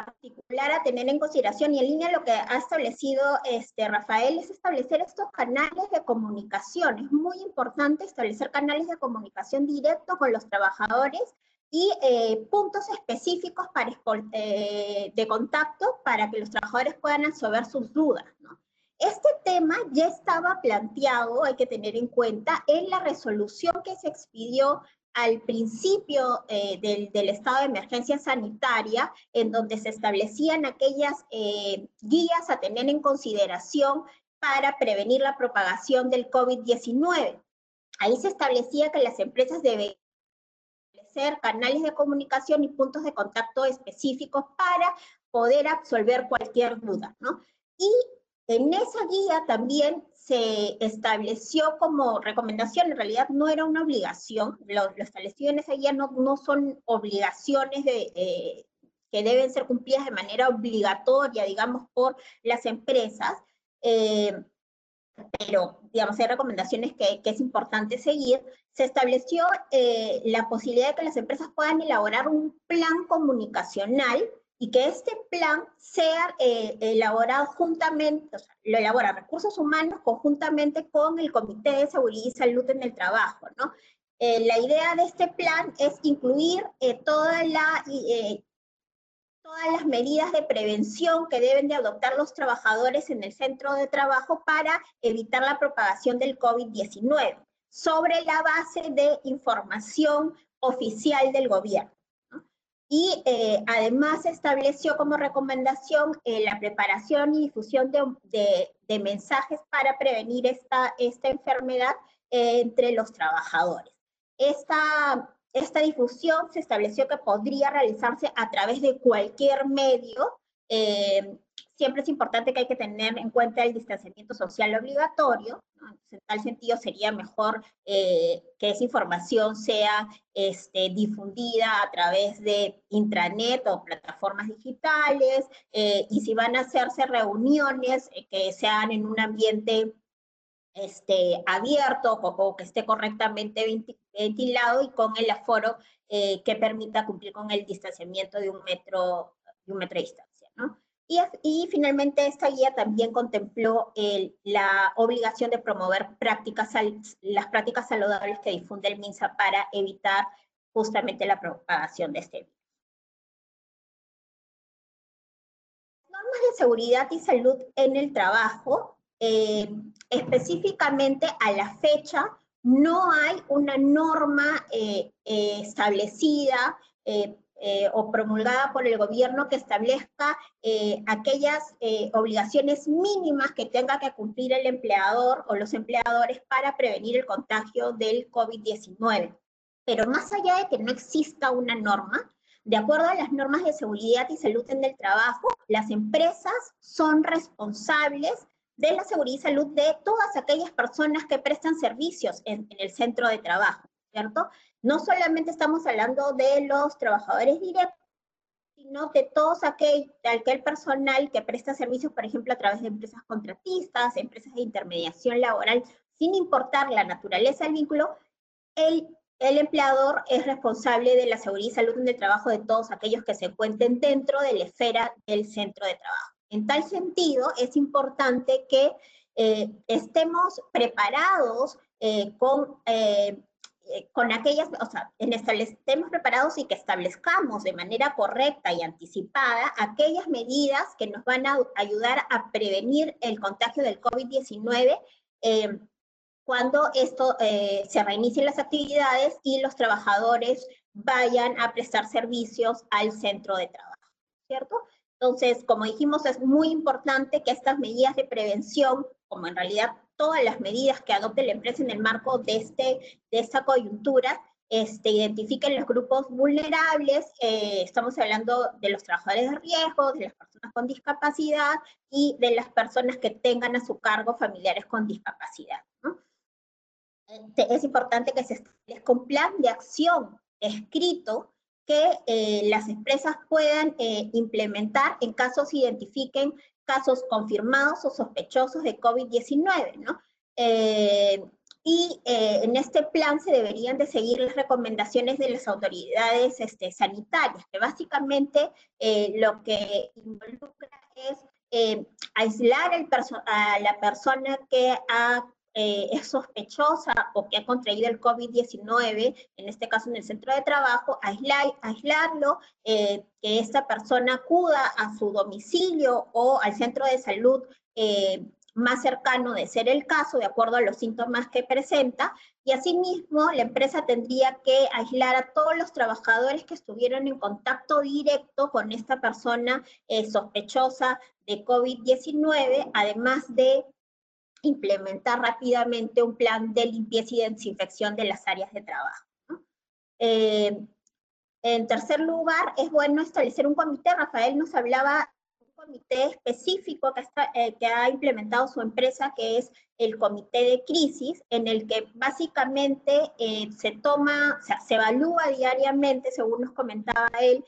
[SPEAKER 3] particular a tener en consideración y en línea lo que ha establecido este, Rafael es establecer estos canales de comunicación. Es muy importante establecer canales de comunicación directo con los trabajadores y eh, puntos específicos para, eh, de contacto para que los trabajadores puedan resolver sus dudas. Este tema ya estaba planteado, hay que tener en cuenta, en la resolución que se expidió al principio eh, del, estado de emergencia sanitaria, en donde se establecían aquellas eh, guías a tener en consideración para prevenir la propagación del COVID-19. Ahí se establecía que las empresas deben establecer canales de comunicación y puntos de contacto específicos para poder absolver cualquier duda, ¿no? Y en esa guía también se estableció como recomendación, en realidad no era una obligación, lo, establecido en esa guía no, no son obligaciones de, que deben ser cumplidas de manera obligatoria, digamos, por las empresas, eh, pero digamos, hay recomendaciones que, que es importante seguir, se estableció eh, la posibilidad de que las empresas puedan elaborar un plan comunicacional y que este plan sea eh, elaborado juntamente, o sea, lo elabora recursos humanos conjuntamente con el Comité de Seguridad y Salud en el Trabajo, ¿no? Eh, la idea de este plan es incluir la, todas las medidas de prevención que deben de adoptar los trabajadores en el centro de trabajo para evitar la propagación del COVID-19, sobre la base de información oficial del gobierno. Y eh, además estableció como recomendación eh, la preparación y difusión de, mensajes para prevenir esta, esta enfermedad eh, entre los trabajadores. Esta esta difusión se estableció que podría realizarse a través de cualquier medio. Eh, siempre es importante que hay que tener en cuenta el distanciamiento social obligatorio. En tal sentido, sería mejor eh, que esa información sea este, difundida a través de intranet o plataformas digitales. Eh, y si van a hacerse reuniones, que sean en un ambiente este, abierto o, que esté correctamente ventilado y con el aforo que permita cumplir con el distanciamiento de un metro, de, un metro de distancia. Y, finalmente esta guía también contempló la obligación de promover prácticas, las prácticas saludables que difunde el MINSA para evitar justamente la propagación de este virus. Normas de seguridad y salud en el trabajo eh, específicamente a la fecha no hay una norma eh, eh, establecida o promulgada por el gobierno que establezca aquellas obligaciones mínimas que tenga que cumplir el empleador o los empleadores para prevenir el contagio del COVID-19. Pero más allá de que no exista una norma, de acuerdo a las normas de seguridad y salud en el trabajo, las empresas son responsables de la seguridad y salud de todas aquellas personas que prestan servicios en, el centro de trabajo, ¿cierto? No solamente estamos hablando de los trabajadores directos, sino de todos aquel, aquel personal que presta servicios, por ejemplo, a través de empresas contratistas, empresas de intermediación laboral, sin importar la naturaleza del vínculo, el, el empleador es responsable de la seguridad y salud en el trabajo de todos aquellos que se encuentren dentro de la esfera del centro de trabajo. En tal sentido, es importante que eh, estemos preparados eh, con, eh, con aquellas, o sea, estemos preparados y que establezcamos de manera correcta y anticipada aquellas medidas que nos van a ayudar a prevenir el contagio del COVID-19 cuando esto se reinicien las actividades y los trabajadores vayan a prestar servicios al centro de trabajo, ¿cierto? Entonces, como dijimos, es muy importante que estas medidas de prevención, como en realidad todas las medidas que adopte la empresa en el marco de, este, de esta coyuntura, este, identifiquen los grupos vulnerables, eh, estamos hablando de los trabajadores de riesgo, de las personas con discapacidad y de las personas que tengan a su cargo familiares con discapacidad. Este, es importante que se establezca un plan de acción escrito que eh, las empresas puedan eh, implementar en casos identifiquen casos confirmados o sospechosos de COVID-19, ¿no? Eh, y en este plan se deberían de seguir las recomendaciones de las autoridades este, sanitarias, que básicamente lo que involucra es aislar a la persona que ha eh, es sospechosa o que ha contraído el COVID-19, en este caso en el centro de trabajo, aislar, aislarlo, eh, que esta persona acuda a su domicilio o al centro de salud eh, más cercano de ser el caso, de acuerdo a los síntomas que presenta, y asimismo la empresa tendría que aislar a todos los trabajadores que estuvieron en contacto directo con esta persona sospechosa de COVID-19, además de implementar rápidamente un plan de limpieza y desinfección de las áreas de trabajo. Eh, en tercer lugar, es bueno establecer un comité. Rafael nos hablaba de un comité específico que, eh, ha implementado su empresa, que es el comité de crisis, en el que básicamente eh, se toma, se evalúa diariamente, según nos comentaba él,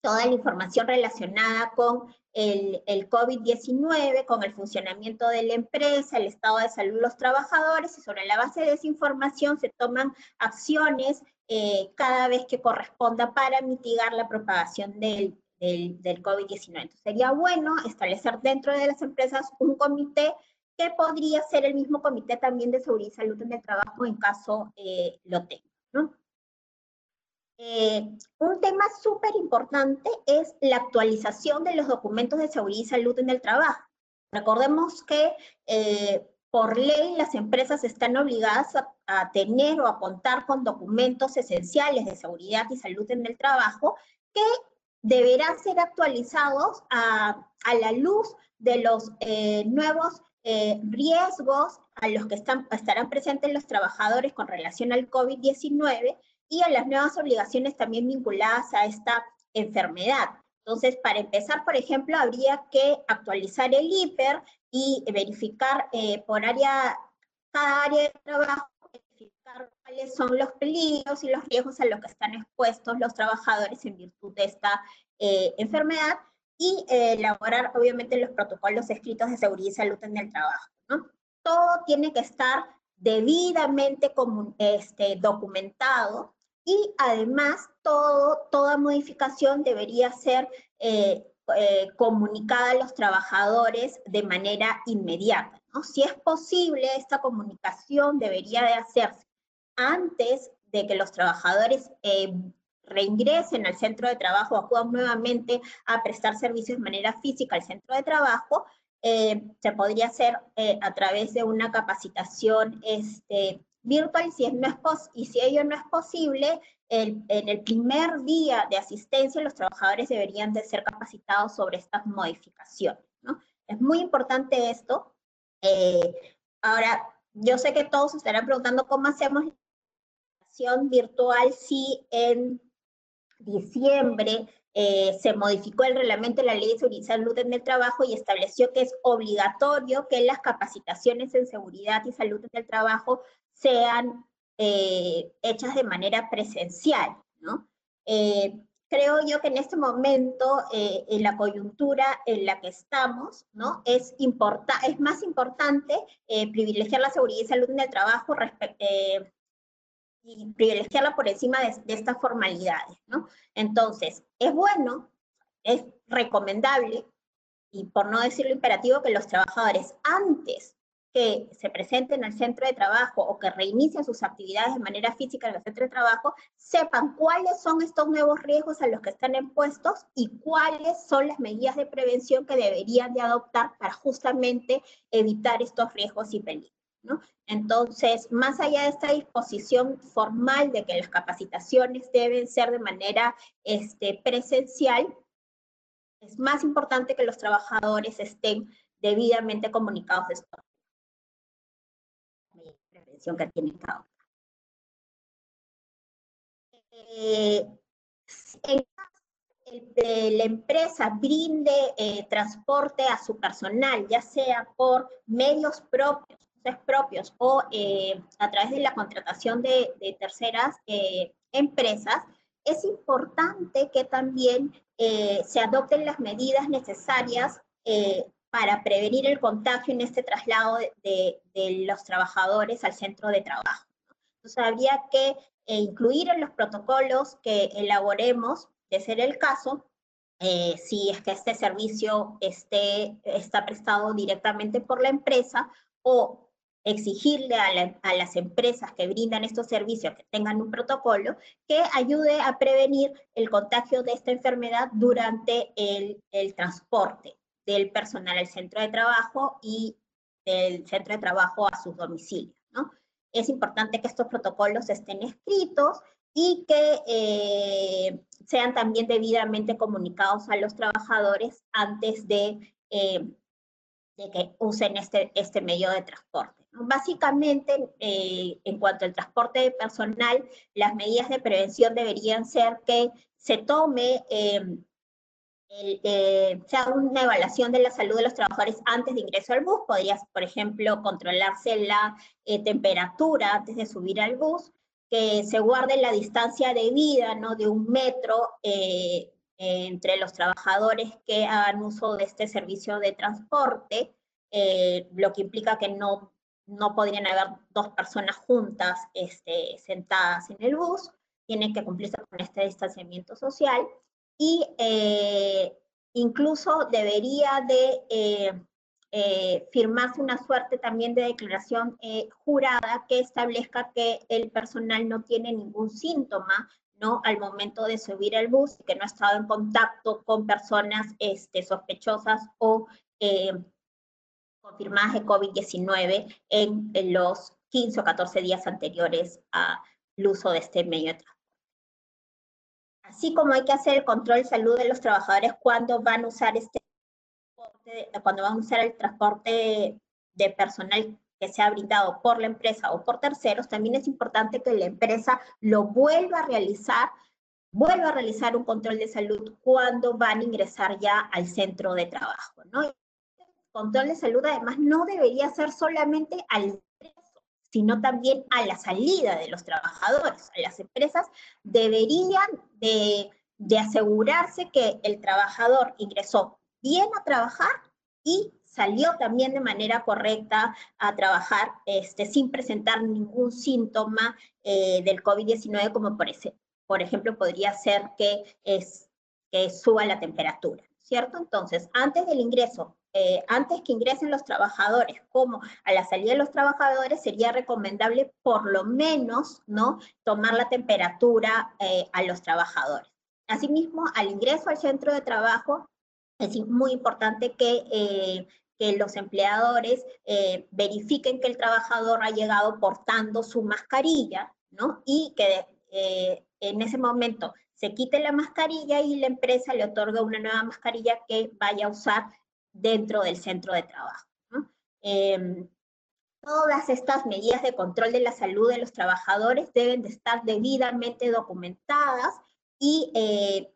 [SPEAKER 3] toda la información relacionada con el, el COVID-19, con el funcionamiento de la empresa, el estado de salud de los trabajadores, y sobre la base de esa información se toman acciones eh, cada vez que corresponda para mitigar la propagación del, del, del COVID-19. Sería bueno establecer dentro de las empresas un comité que podría ser el mismo comité también de seguridad y salud en el trabajo en caso eh, lo tenga. ¿no? Eh, un tema súper importante es la actualización de los documentos de seguridad y salud en el trabajo. Recordemos que eh, por ley las empresas están obligadas a, a, tener o a contar con documentos esenciales de seguridad y salud en el trabajo que deberán ser actualizados a, a la luz de los eh, nuevos eh, riesgos a los que están, estarán presentes los trabajadores con relación al COVID-19 y a las nuevas obligaciones también vinculadas a esta enfermedad. Entonces, para empezar, por ejemplo, habría que actualizar el IPER y verificar eh, por área, cada área de trabajo, verificar cuáles son los peligros y los riesgos a los que están expuestos los trabajadores en virtud de esta eh, enfermedad y eh, elaborar, obviamente, los protocolos escritos de seguridad y salud en el trabajo. ¿no? Todo tiene que estar debidamente este, documentado y además toda modificación debería ser eh, eh, comunicada a los trabajadores de manera inmediata. Si es posible, esta comunicación debería de hacerse antes de que los trabajadores eh, reingresen al centro de trabajo, acudan nuevamente a prestar servicios de manera física al centro de trabajo, eh, se podría hacer a través de una capacitación este, virtual si es, no es y si ello no es posible, en el primer día de asistencia los trabajadores deberían de ser capacitados sobre estas modificaciones. ¿no? Es muy importante esto. Eh, ahora, yo sé que todos estarán preguntando cómo hacemos la virtual si en diciembre eh, se modificó el reglamento de la Ley de Seguridad y Salud en el Trabajo y estableció que es obligatorio que las capacitaciones en seguridad y salud en el trabajo sean eh, hechas de manera presencial, ¿no? Eh, creo yo que en este momento, eh, en la coyuntura en la que estamos, ¿no? es, es más importante privilegiar la seguridad y salud en el trabajo y privilegiarla por encima de, de, estas formalidades, ¿no? Entonces, es bueno, es recomendable, y por no decirlo imperativo, que los trabajadores antes que se presenten al centro de trabajo o que reinicien sus actividades de manera física en el centro de trabajo, sepan cuáles son estos nuevos riesgos a los que están expuestos y cuáles son las medidas de prevención que deberían de adoptar para justamente evitar estos riesgos y peligros. Entonces, más allá de esta disposición formal de que las capacitaciones deben ser de manera este, presencial, es más importante que los trabajadores estén debidamente comunicados de esto que tienen cada eh, en la empresa brinde eh, transporte a su personal, ya sea por medios propios, propios o eh, a través de la contratación de, terceras eh, empresas, es importante que también se adopten las medidas necesarias para prevenir el contagio en este traslado de, los trabajadores al centro de trabajo. Entonces habría que eh, incluir en los protocolos que elaboremos, de ser el caso, eh, si es que este servicio esté, está prestado directamente por la empresa o exigirle a, la, a, las empresas que brindan estos servicios que tengan un protocolo que ayude a prevenir el contagio de esta enfermedad durante el transporte del personal al centro de trabajo y del centro de trabajo a sus domicilios. ¿no? Es importante que estos protocolos estén escritos y que eh, sean también debidamente comunicados a los trabajadores antes de, eh, de que usen este, este medio de transporte. Básicamente, eh, en cuanto al transporte de personal, las medidas de prevención deberían ser que se tome el, eh, se haga una evaluación de la salud de los trabajadores antes de ingreso al bus. Podría, por ejemplo, controlarse la eh, temperatura antes de subir al bus, que se guarde la distancia de vida, ¿no? De un metro eh, entre los trabajadores que hagan uso de este servicio de transporte, eh, lo que implica que no, no podrían haber dos personas juntas este, sentadas en el bus, tienen que cumplirse con este distanciamiento social y eh, incluso debería de eh, firmarse una suerte también de declaración jurada que establezca que el personal no tiene ningún síntoma ¿no? al momento de subir al bus, que no ha estado en contacto con personas este, sospechosas o eh, confirmadas de COVID-19 en, los 15 o 14 días anteriores al uso de este medio de transporte. Así como hay que hacer el control de salud de los trabajadores cuando van a usar este cuando van a usar el transporte de personal que sea brindado por la empresa o por terceros, también es importante que la empresa lo vuelva a realizar, vuelva a realizar un control de salud cuando van a ingresar ya al centro de trabajo. El control de salud además no debería ser solamente al sino también a la salida de los trabajadores. Las empresas deberían de, de asegurarse que el trabajador ingresó bien a trabajar y salió también de manera correcta a trabajar este, sin presentar ningún síntoma eh, del COVID-19, como por, ese, por ejemplo podría ser que, es, que suba la temperatura, ¿cierto? Entonces, antes del ingreso, eh, antes que ingresen los trabajadores, como a la salida de los trabajadores, sería recomendable por lo menos, ¿no? Tomar la temperatura eh, a los trabajadores. Asimismo, al ingreso al centro de trabajo, es muy importante que que los empleadores eh, verifiquen que el trabajador ha llegado portando su mascarilla, ¿no? Y que eh, en ese momento se quite la mascarilla y la empresa le otorga una nueva mascarilla que vaya a usar dentro del centro de trabajo. Em, todas estas medidas de control de la salud de los trabajadores deben de estar debidamente documentadas y eh,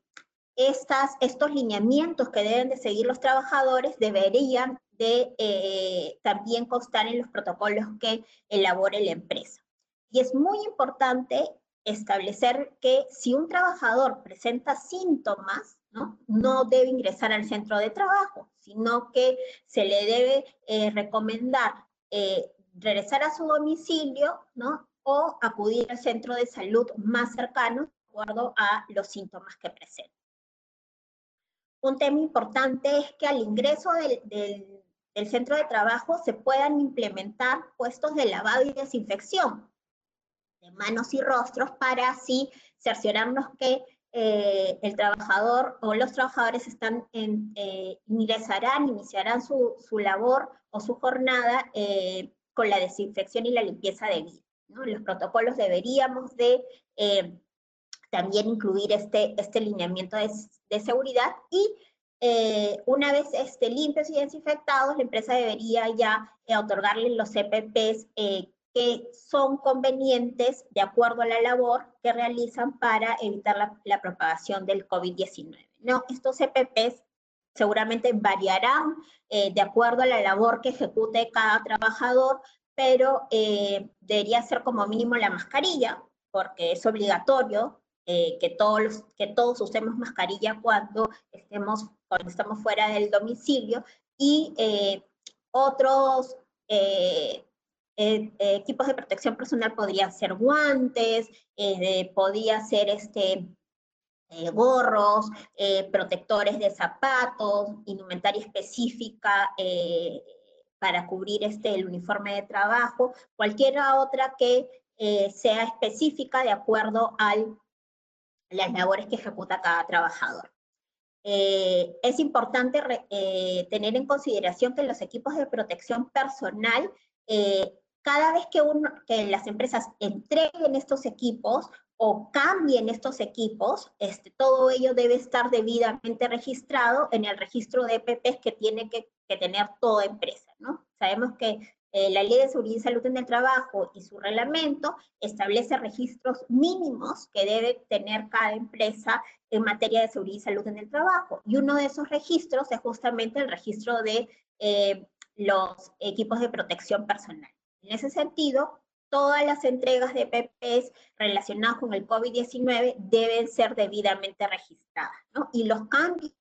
[SPEAKER 3] estas, estos lineamientos que deben de seguir los trabajadores deberían de eh, también constar en los protocolos que elabore la empresa. Y es muy importante establecer que si un trabajador presenta síntomas, ¿no? debe ingresar al centro de trabajo, sino que se le debe eh, recomendar eh, regresar a su domicilio ¿no? o acudir al centro de salud más cercano de acuerdo a los síntomas que presenta. Un tema importante es que al ingreso del, del centro de trabajo se puedan implementar puestos de lavado y desinfección de manos y rostros para así cerciorarnos que eh, el trabajador o los trabajadores están en, eh, ingresarán, iniciarán su, su, labor o su jornada eh, con la desinfección y la limpieza de vida. Los protocolos deberíamos de también incluir este, este lineamiento de, de seguridad y eh, una vez este, limpios y desinfectados, la empresa debería ya eh, otorgarles los CPPs eh, que son convenientes de acuerdo a la labor que realizan para evitar la, la propagación del COVID-19. ¿no? Estos CPPs seguramente variarán de acuerdo a la labor que ejecute cada trabajador, pero debería ser como mínimo la mascarilla, porque es obligatorio que, todos, que todos usemos mascarilla cuando estemos cuando estamos fuera del domicilio, y eh, otros eh, eh, equipos de protección personal podrían ser guantes, podría ser este, gorros, protectores de zapatos, indumentaria específica para cubrir este, el uniforme de trabajo, cualquier otra que sea específica de acuerdo a las labores que ejecuta cada trabajador. Eh, es importante eh, tener en consideración que los equipos de protección personal, eh, cada vez que, las empresas entreguen estos equipos o cambien estos equipos, este, todo ello debe estar debidamente registrado en el registro de EPPs que tiene que, tener toda empresa. Sabemos que eh, la Ley de Seguridad y Salud en el Trabajo y su reglamento establece registros mínimos que debe tener cada empresa en materia de seguridad y salud en el trabajo. Y uno de esos registros es justamente el registro de eh, los equipos de protección personal. En ese sentido, todas las entregas de PPs relacionadas con el COVID-19 deben ser debidamente registradas, ¿no? Y los cambios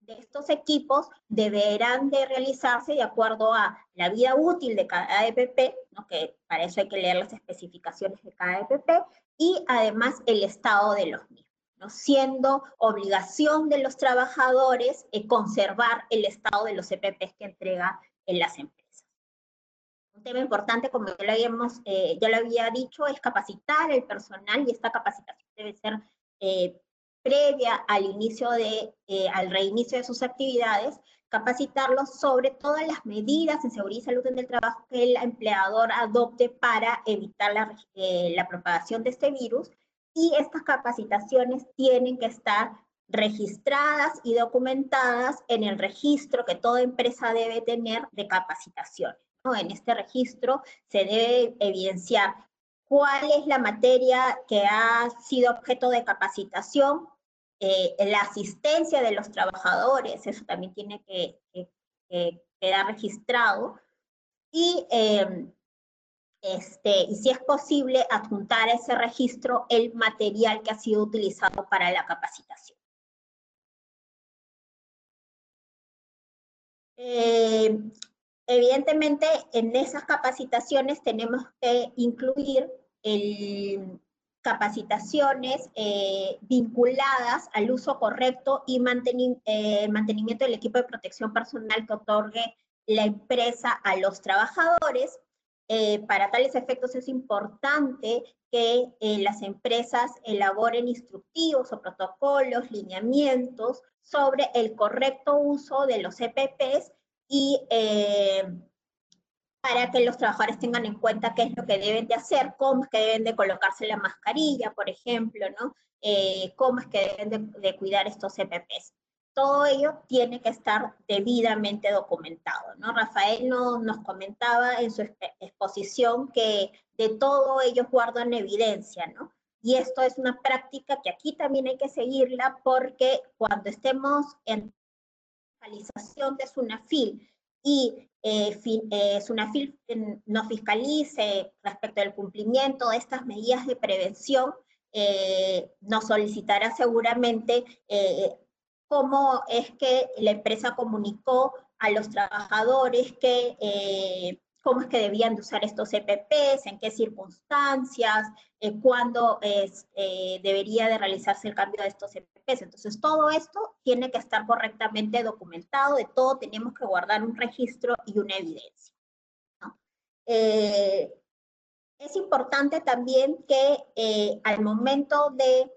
[SPEAKER 3] de estos equipos deberán de realizarse de acuerdo a la vida útil de cada EPP, ¿no? que para eso hay que leer las especificaciones de cada EPP, y además el estado de los mismos, siendo obligación de los trabajadores eh, conservar el estado de los EPPs que entrega en las empresas. Un tema importante, como ya lo, habíamos, eh, ya lo había dicho, es capacitar el personal y esta capacitación debe ser eh, previa al inicio de, eh, al reinicio de sus actividades, capacitarlos sobre todas las medidas en seguridad y salud en el trabajo que el empleador adopte para evitar la propagación de este virus y estas capacitaciones tienen que estar registradas y documentadas en el registro que toda empresa debe tener de capacitaciones. En este registro se debe evidenciar cuál es la materia que ha sido objeto de capacitación, eh, la asistencia de los trabajadores, eso también tiene que, quedar registrado, y, em, este, y si es posible, adjuntar a ese registro el material que ha sido utilizado para la capacitación. Eh, Evidentemente, en esas capacitaciones tenemos que incluir capacitaciones eh, vinculadas al uso correcto y eh, mantenimiento del equipo de protección personal que otorgue la empresa a los trabajadores. Eh, para tales efectos es importante que las empresas elaboren instructivos o protocolos, lineamientos sobre el correcto uso de los EPPs y eh, para que los trabajadores tengan en cuenta qué es lo que deben de hacer, cómo es que deben de colocarse la mascarilla, por ejemplo, ¿no? Eh, cómo es que deben de, cuidar estos EPPs. Todo ello tiene que estar debidamente documentado, ¿no? Rafael nos comentaba en su exposición que de todo ellos guardan evidencia, ¿no? Y esto es una práctica que aquí también hay que seguirla porque cuando estemos en fiscalización de SUNAFIL y eh, eh, SUNAFIL no fiscalice respecto al cumplimiento de estas medidas de prevención, eh, nos solicitará seguramente cómo es que la empresa comunicó a los trabajadores que cómo es que debían de usar estos EPPs, en qué circunstancias, eh, cuándo es, eh, debería de realizarse el cambio de estos EPPs. Entonces, todo esto tiene que estar correctamente documentado, de todo tenemos que guardar un registro y una evidencia. Eh, es importante también que al momento de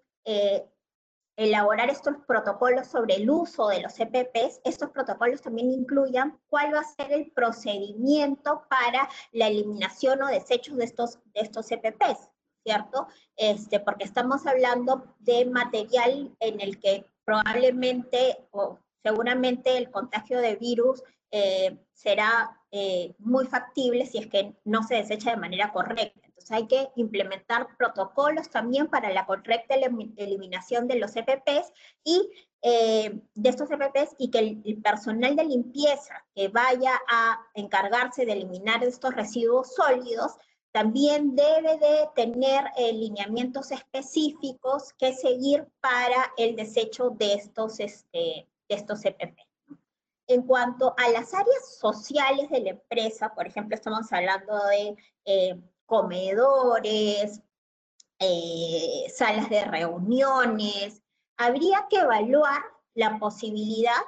[SPEAKER 3] elaborar estos protocolos sobre el uso de los EPPs, estos protocolos también incluyan cuál va a ser el procedimiento para la eliminación o desecho de estos, de estos EPPs, ¿cierto? Este, porque estamos hablando de material en el que probablemente o seguramente el contagio de virus eh, será eh, muy factible si es que no se desecha de manera correcta hay que implementar protocolos también para la correcta eliminación de los EPPs y eh, de estos EPPs y que el, personal de limpieza que vaya a encargarse de eliminar estos residuos sólidos también debe de tener eh, lineamientos específicos que seguir para el desecho de estos, este, de estos EPP. En cuanto a las áreas sociales de la empresa, por ejemplo, estamos hablando de eh, comedores, eh, salas de reuniones. Habría que evaluar la posibilidad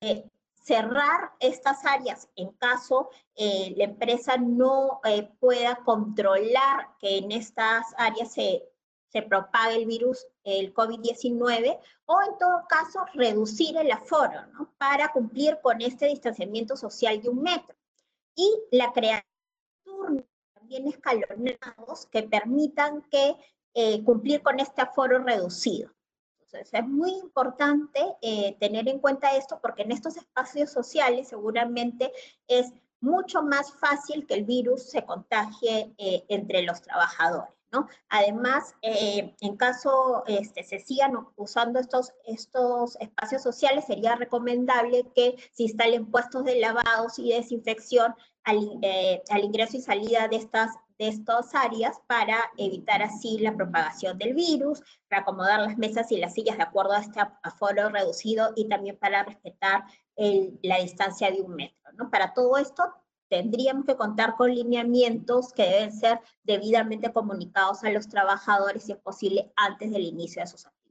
[SPEAKER 3] de cerrar estas áreas en caso eh, la empresa no eh, pueda controlar que en estas áreas se, se propague el virus, el COVID-19, o en todo caso reducir el aforo ¿no? para cumplir con este distanciamiento social de un metro. Y la creación escalonados que permitan que eh, cumplir con este aforo reducido. Entonces, es muy importante eh, tener en cuenta esto porque en estos espacios sociales seguramente es mucho más fácil que el virus se contagie eh, entre los trabajadores. ¿no? Además, en caso este, se sigan usando estos, estos espacios sociales, sería recomendable que se instalen puestos de lavados y desinfección al, eh, al, ingreso y salida de estas, de estas áreas para evitar así la propagación del virus, para acomodar las mesas y las sillas de acuerdo a este aforo reducido y también para respetar la distancia de un metro. ¿no? Para todo esto tendríamos que contar con lineamientos que deben ser debidamente comunicados a los trabajadores, si es posible, antes del inicio de sus actividades.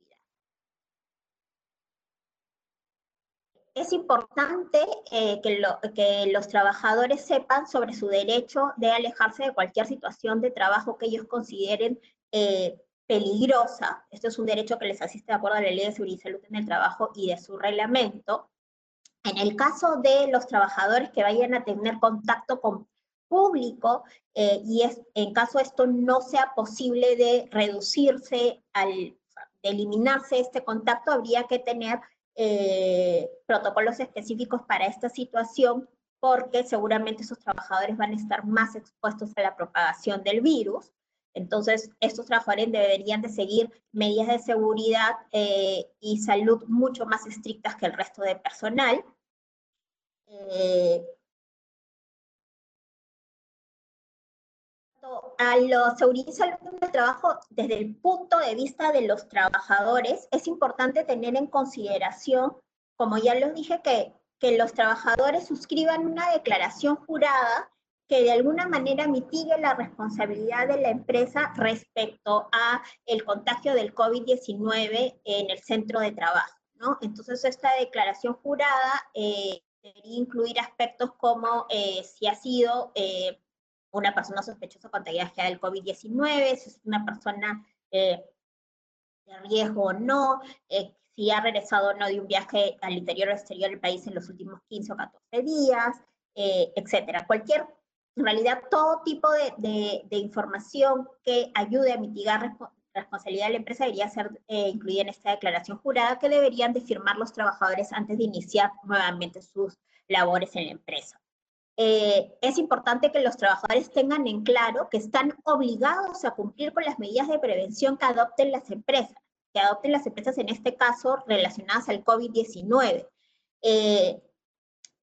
[SPEAKER 3] Es importante eh, que, que, los trabajadores sepan sobre su derecho de alejarse de cualquier situación de trabajo que ellos consideren eh, peligrosa. Esto es un derecho que les asiste de acuerdo a la Ley de Seguridad y Salud en el Trabajo y de su reglamento. En el caso de los trabajadores que vayan a tener contacto con público eh, y es, en caso esto no sea posible de reducirse, al, de eliminarse este contacto, habría que tener eh, protocolos específicos para esta situación porque seguramente esos trabajadores van a estar más expuestos a la propagación del virus. Entonces, estos trabajadores deberían de seguir medidas de seguridad eh, y salud mucho más estrictas que el resto del personal. Eh, a y salud del trabajo, desde el punto de vista de los trabajadores, es importante tener en consideración, como ya les dije, que, que los trabajadores suscriban una declaración jurada que de alguna manera mitigue la responsabilidad de la empresa respecto a el contagio del COVID-19 en el centro de trabajo. ¿no? Entonces, esta declaración jurada eh, debería incluir aspectos como eh, si ha sido eh, una persona sospechosa contagiada del COVID-19, si es una persona eh, de riesgo o no, eh, si ha regresado o no de un viaje al interior o exterior del país en los últimos 15 o 14 días, eh, etcétera. Cualquier, en realidad, todo tipo de, de, información que ayude a mitigar la responsabilidad de la empresa debería ser incluida en esta declaración jurada que deberían de firmar los trabajadores antes de iniciar nuevamente sus labores en la empresa. Eh, es importante que los trabajadores tengan en claro que están obligados a cumplir con las medidas de prevención que adopten las empresas, que adopten las empresas en este caso relacionadas al COVID-19. Eh,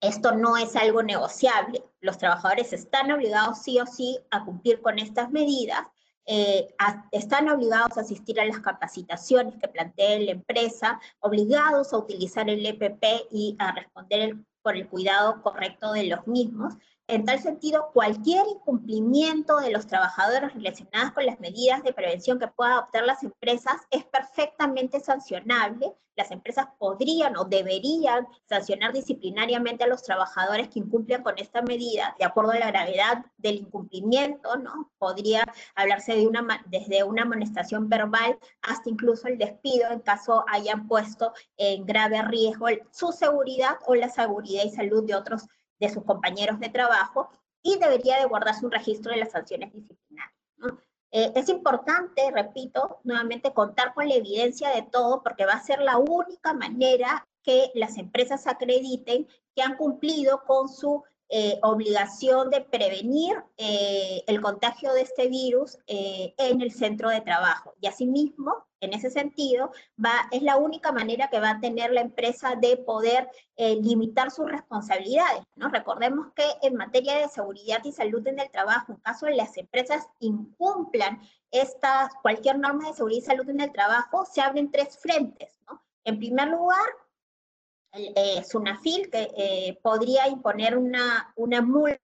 [SPEAKER 3] esto no es algo negociable. Los trabajadores están obligados sí o sí a cumplir con estas medidas, eh, están obligados a asistir a las capacitaciones que plantee la empresa, obligados a utilizar el EPP y a responder el por el cuidado correcto de los mismos. En tal sentido, cualquier incumplimiento de los trabajadores relacionados con las medidas de prevención que puedan adoptar las empresas es perfectamente sancionable. Las empresas podrían o deberían sancionar disciplinariamente a los trabajadores que incumplen con esta medida, de acuerdo a la gravedad del incumplimiento, ¿no? Podría hablarse de una, desde una amonestación verbal hasta incluso el despido en caso hayan puesto en grave riesgo su seguridad o la seguridad y salud de otros de sus compañeros de trabajo y debería de guardarse un registro de las sanciones disciplinarias. Eh, es importante, repito, nuevamente contar con la evidencia de todo porque va a ser la única manera que las empresas acrediten que han cumplido con su eh, obligación de prevenir eh, el contagio de este virus en el centro de trabajo. Y asimismo, en ese sentido, es la única manera que va a tener la empresa de poder eh, limitar sus responsabilidades. ¿no? Recordemos que en materia de seguridad y salud en el trabajo, en caso de las empresas incumplan estas, cualquier norma de seguridad y salud en el trabajo, se abren tres frentes. ¿no? En primer lugar, eh, SUNAFIL, que eh, podría imponer una, una multa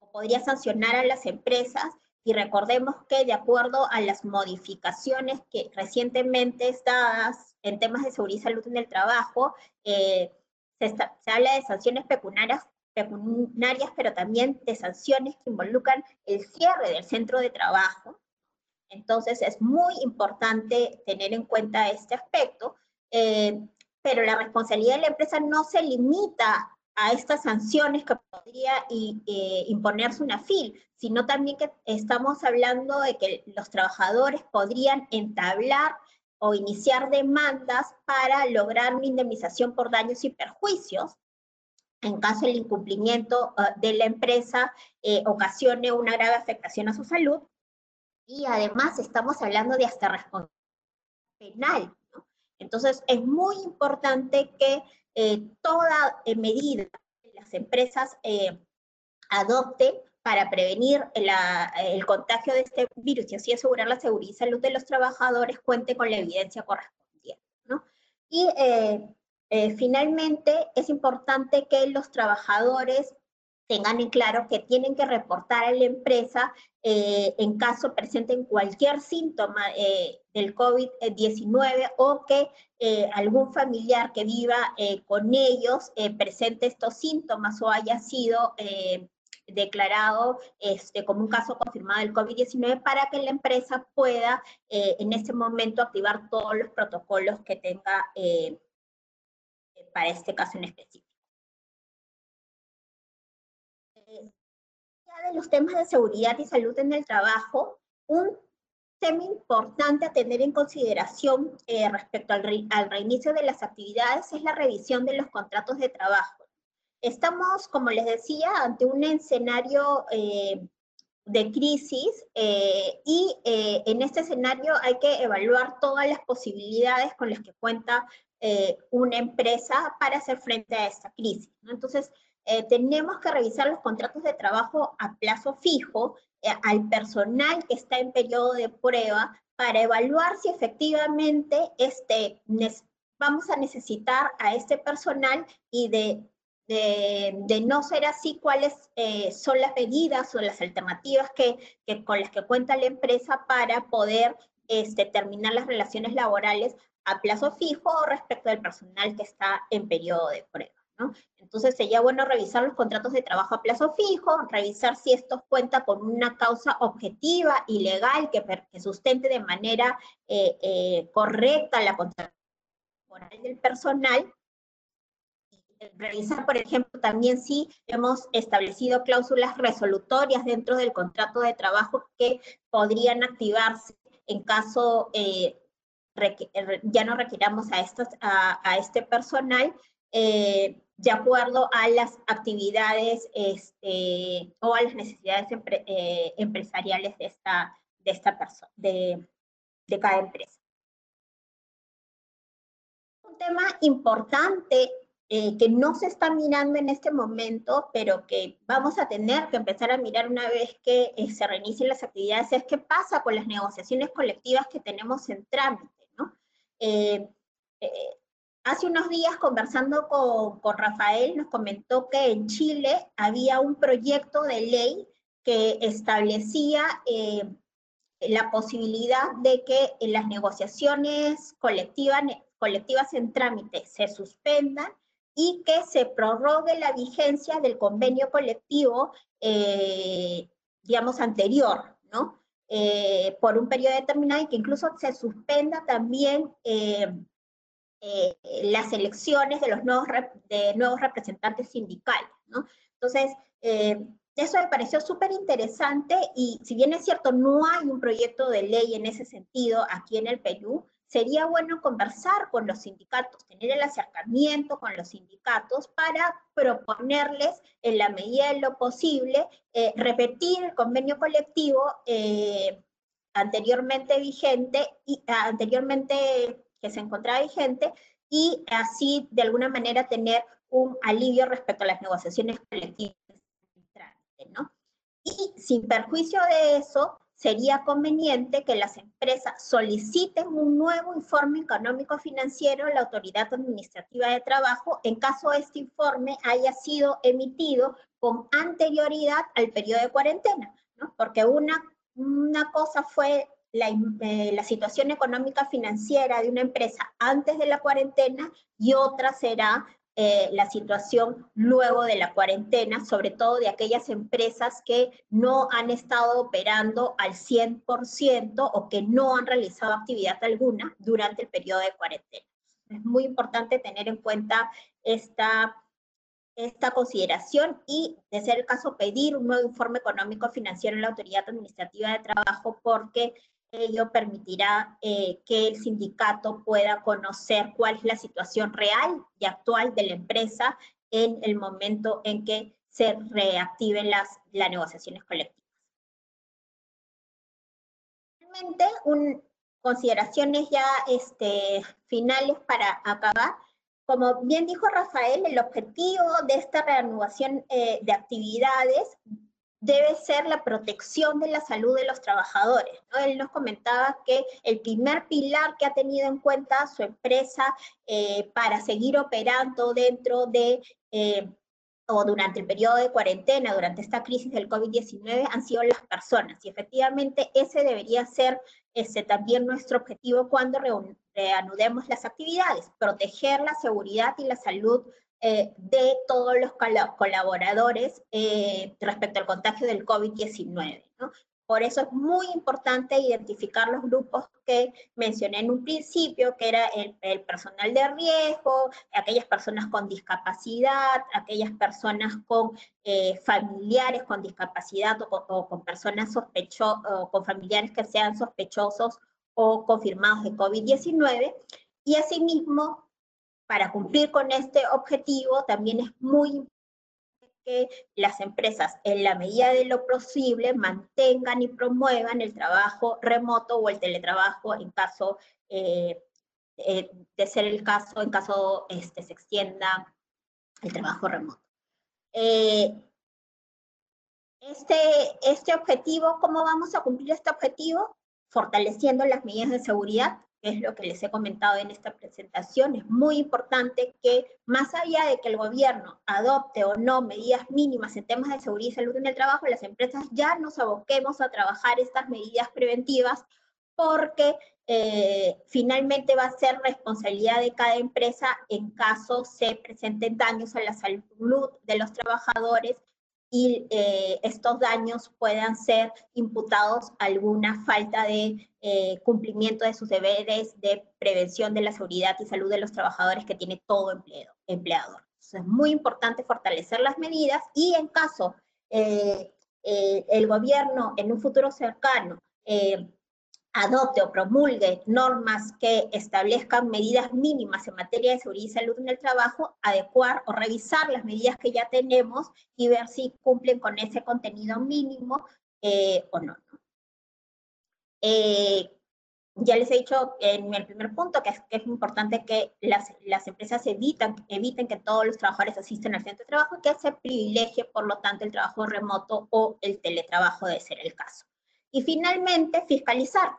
[SPEAKER 3] o podría sancionar a las empresas y recordemos que de acuerdo a las modificaciones que recientemente dadas en temas de seguridad y salud en el trabajo, eh, se, habla de sanciones pecuniarias, pecuniarias, pero también de sanciones que involucran el cierre del centro de trabajo. Entonces es muy importante tener en cuenta este aspecto, eh, pero la responsabilidad de la empresa no se limita a estas sanciones que podría eh, imponerse una FIL, sino también que estamos hablando de que los trabajadores podrían entablar o iniciar demandas para lograr una indemnización por daños y perjuicios en caso el incumplimiento eh, de la empresa eh, ocasione una grave afectación a su salud. Y además estamos hablando de hasta responsabilidad penal. Entonces es muy importante que eh, toda medida que las empresas adopten para prevenir el contagio de este virus y así asegurar la seguridad y salud de los trabajadores, cuente con la evidencia correspondiente. ¿no? Y eh, eh, finalmente, es importante que los trabajadores tengan en claro que tienen que reportar a la empresa eh, en caso presenten cualquier síntoma eh, del COVID-19 o que algún familiar que viva con ellos presente estos síntomas o haya sido declarado este, como un caso confirmado del COVID-19 para que la empresa pueda en ese momento activar todos los protocolos que tenga para este caso en específico. De los temas de seguridad y salud en el trabajo, un tema importante a tener en consideración eh, respecto al, reinicio de las actividades es la revisión de los contratos de trabajo. Estamos, como les decía, ante un escenario eh, de crisis y en este escenario hay que evaluar todas las posibilidades con las que cuenta eh, una empresa para hacer frente a esta crisis. Entonces, eh, tenemos que revisar los contratos de trabajo a plazo fijo eh, al personal que está en periodo de prueba para evaluar si efectivamente este, vamos a necesitar a este personal y de, de, no ser así, cuáles son las medidas o las alternativas que, con las que cuenta la empresa para poder este, terminar las relaciones laborales a plazo fijo respecto del personal que está en periodo de prueba. Entonces sería bueno revisar los contratos de trabajo a plazo fijo, revisar si estos cuentan con una causa objetiva y legal que, que sustente de manera eh, eh, correcta la contratación del personal. Revisar, por ejemplo, también si hemos establecido cláusulas resolutorias dentro del contrato de trabajo que podrían activarse en caso eh, ya no requiramos a, este personal de acuerdo a las actividades este, o a las necesidades eh, empresariales de esta, de esta persona, de, de cada empresa. Un tema importante eh, que no se está mirando en este momento, pero que vamos a tener que empezar a mirar una vez que se reinicien las actividades, es qué pasa con las negociaciones colectivas que tenemos en trámite. Eh, eh, hace unos días conversando con, con, Rafael nos comentó que en Chile había un proyecto de ley que establecía eh, la posibilidad de que las negociaciones colectivas, colectivas en trámite se suspendan y que se prorrogue la vigencia del convenio colectivo, digamos, anterior, ¿no? Eh, por un periodo determinado y que incluso se suspenda también eh, eh, las elecciones de los nuevos, de nuevos representantes sindicales. ¿no? Entonces, eso me pareció súper interesante y si bien es cierto, no hay un proyecto de ley en ese sentido aquí en el Perú, sería bueno conversar con los sindicatos, tener el acercamiento con los sindicatos para proponerles en la medida de lo posible eh, repetir el convenio colectivo eh, anteriormente vigente y anteriormente que se encontraba vigente y así de alguna manera tener un alivio respecto a las negociaciones colectivas. ¿no? Y sin perjuicio de eso, sería conveniente que las empresas soliciten un nuevo informe económico financiero a la Autoridad Administrativa de Trabajo en caso este informe haya sido emitido con anterioridad al periodo de cuarentena, ¿no? porque una, una cosa fue la, eh, la, situación económica financiera de una empresa antes de la cuarentena y otra será eh, la situación luego de la cuarentena, sobre todo de aquellas empresas que no han estado operando al 100% o que no han realizado actividad alguna durante el periodo de cuarentena. Es muy importante tener en cuenta esta, esta consideración y, de ser el caso, pedir un nuevo informe económico financiero en la Autoridad Administrativa de Trabajo porque ello permitirá eh, que el sindicato pueda conocer cuál es la situación real y actual de la empresa en el momento en que se reactiven las, las negociaciones colectivas. Finalmente, un, consideraciones ya este, finales para acabar. Como bien dijo Rafael, el objetivo de esta reanudación eh, de actividades debe ser la protección de la salud de los trabajadores. Él nos comentaba que el primer pilar que ha tenido en cuenta su empresa eh, para seguir operando dentro de eh, o durante el periodo de cuarentena, durante esta crisis del COVID-19, han sido las personas. Y efectivamente ese debería ser ese, también nuestro objetivo cuando reanudemos las actividades, proteger la seguridad y la salud eh, de todos los colaboradores eh, respecto al contagio del COVID-19. ¿no? Por eso es muy importante identificar los grupos que mencioné en un principio, que era el, personal de riesgo, aquellas personas con discapacidad, aquellas personas con eh, familiares con discapacidad o con, personas sospechosas, con familiares que sean sospechosos o confirmados de COVID-19. Y asimismo, para cumplir con este objetivo, también es muy importante que las empresas, en la medida de lo posible, mantengan y promuevan el trabajo remoto o el teletrabajo en caso eh, eh, de ser el caso, en caso este, se extienda el trabajo remoto. Eh, este, este objetivo, ¿cómo vamos a cumplir este objetivo? Fortaleciendo las medidas de seguridad, es lo que les he comentado en esta presentación, es muy importante que más allá de que el gobierno adopte o no medidas mínimas en temas de seguridad y salud en el trabajo, las empresas ya nos aboquemos a trabajar estas medidas preventivas porque eh, finalmente va a ser responsabilidad de cada empresa en caso se presenten daños a la salud de los trabajadores y eh, estos daños puedan ser imputados a alguna falta de eh, cumplimiento de sus deberes de prevención de la seguridad y salud de los trabajadores que tiene todo empleo, empleador. es muy importante fortalecer las medidas y en caso eh, el gobierno en un futuro cercano adopte o promulgue normas que establezcan medidas mínimas en materia de seguridad y salud en el trabajo, adecuar o revisar las medidas que ya tenemos y ver si cumplen con ese contenido mínimo eh, o no. Eh, ya les he dicho en el primer punto que es, importante que las, las empresas evitan, eviten que todos los trabajadores asisten al centro de trabajo y que se privilegie, por lo tanto, el trabajo remoto o el teletrabajo de ser el caso. Y finalmente, fiscalizar,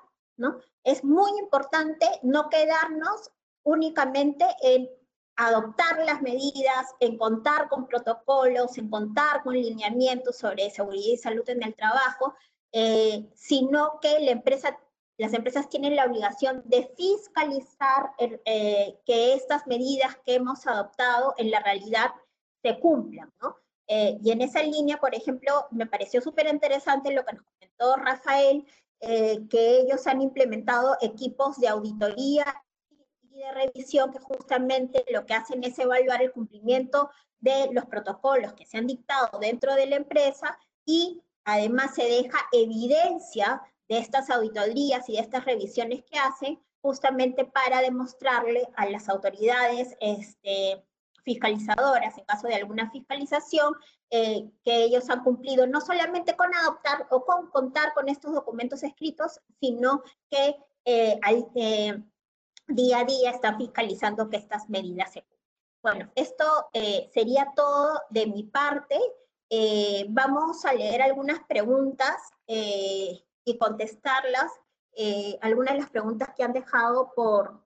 [SPEAKER 3] Es muy importante no quedarnos únicamente en adoptar las medidas, en contar con protocolos, en contar con lineamientos sobre seguridad y salud en el trabajo, eh, sino que las empresas tienen la obligación de fiscalizar eh, que estas medidas que hemos adoptado en la realidad se cumplan, ¿no? Eh, y en esa línea, por ejemplo, me pareció súper interesante lo que nos comentó Rafael, eh, que ellos han implementado equipos de auditoría y de revisión que justamente lo que hacen es evaluar el cumplimiento de los protocolos que se han dictado dentro de la empresa y además se deja evidencia de estas auditorías y de estas revisiones que hacen justamente para demostrarle a las autoridades este, fiscalizadoras, en caso de alguna fiscalización, eh, que ellos han cumplido no solamente con adoptar o con contar con estos documentos escritos, sino que eh, eh, día a día están fiscalizando que estas medidas se cumplen. Bueno, esto sería todo de mi parte. vamos a leer algunas preguntas y contestarlas. algunas de las preguntas que han dejado por,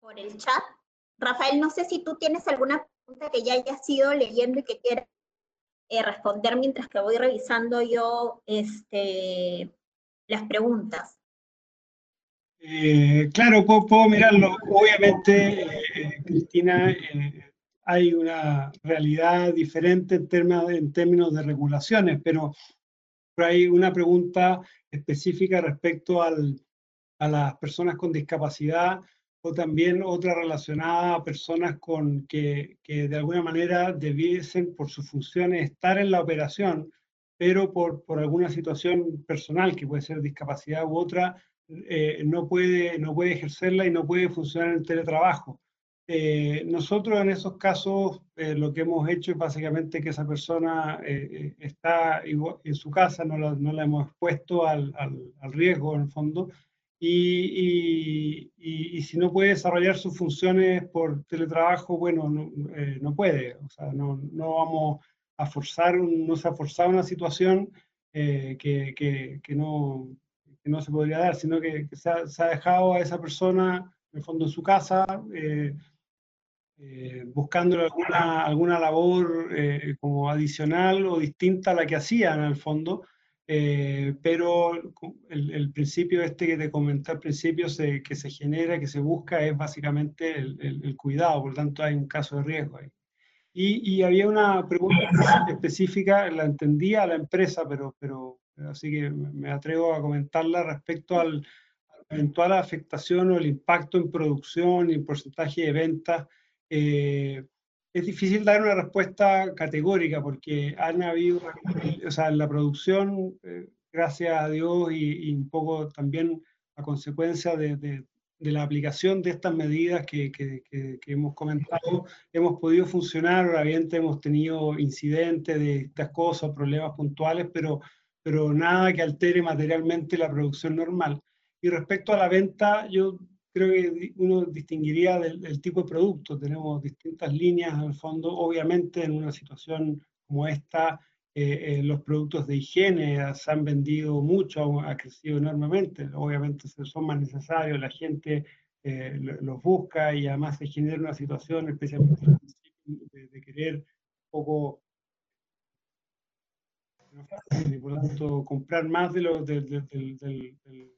[SPEAKER 3] por el chat. Rafael, no sé si tú tienes alguna pregunta que ya hayas ido leyendo y que quieras eh, responder mientras que voy revisando yo este, las preguntas.
[SPEAKER 2] Eh, claro, puedo, mirarlo. Obviamente, eh, Cristina, hay una realidad diferente en términos, de regulaciones, pero, hay una pregunta específica respecto a las personas con discapacidad o también otra relacionada a personas con que, que, de alguna manera debiesen por sus funciones estar en la operación, pero por, por alguna situación personal, que puede ser discapacidad u otra, eh, no, puede, no puede ejercerla y no puede funcionar en el teletrabajo. Eh, nosotros en esos casos eh, lo que hemos hecho es básicamente que esa persona está en su casa, no la, no la hemos expuesto al, al, al riesgo en el fondo, y, y, si no puede desarrollar sus funciones por teletrabajo, bueno, no, eh, no puede, o sea, no, no, vamos, a forzar, no se ha forzado una situación que, que, que, no, que no se podría dar, sino que, se ha, se, ha, dejado a esa persona, en el fondo, en su casa, eh, buscando alguna, alguna labor eh, como adicional o distinta a la que hacían en el fondo, eh, pero el, el, principio este que te comenté al principio se, que se genera, que se busca, es básicamente el, el, cuidado, por lo tanto hay un caso de riesgo ahí. Y, y, había una pregunta específica, la entendía la empresa, pero, pero así que me atrevo a comentarla respecto al, a la eventual afectación o el impacto en producción y en porcentaje de ventas eh, es difícil dar una respuesta categórica porque han habido, o sea, la producción, eh, gracias a Dios y, un poco también a consecuencia de, de, la aplicación de estas medidas que, que, que, hemos comentado, hemos podido funcionar, obviamente hemos tenido incidentes de estas cosas, problemas puntuales, pero, pero nada que altere materialmente la producción normal. Y respecto a la venta, yo creo que uno distinguiría del, tipo de producto. Tenemos distintas líneas el fondo. Obviamente en una situación como esta, eh, eh, los productos de higiene se han vendido mucho, ha crecido enormemente. Obviamente son más necesarios, la gente eh, los busca y además se genera una situación, especialmente de, querer un poco y por lo tanto comprar más de lo del, del, del, del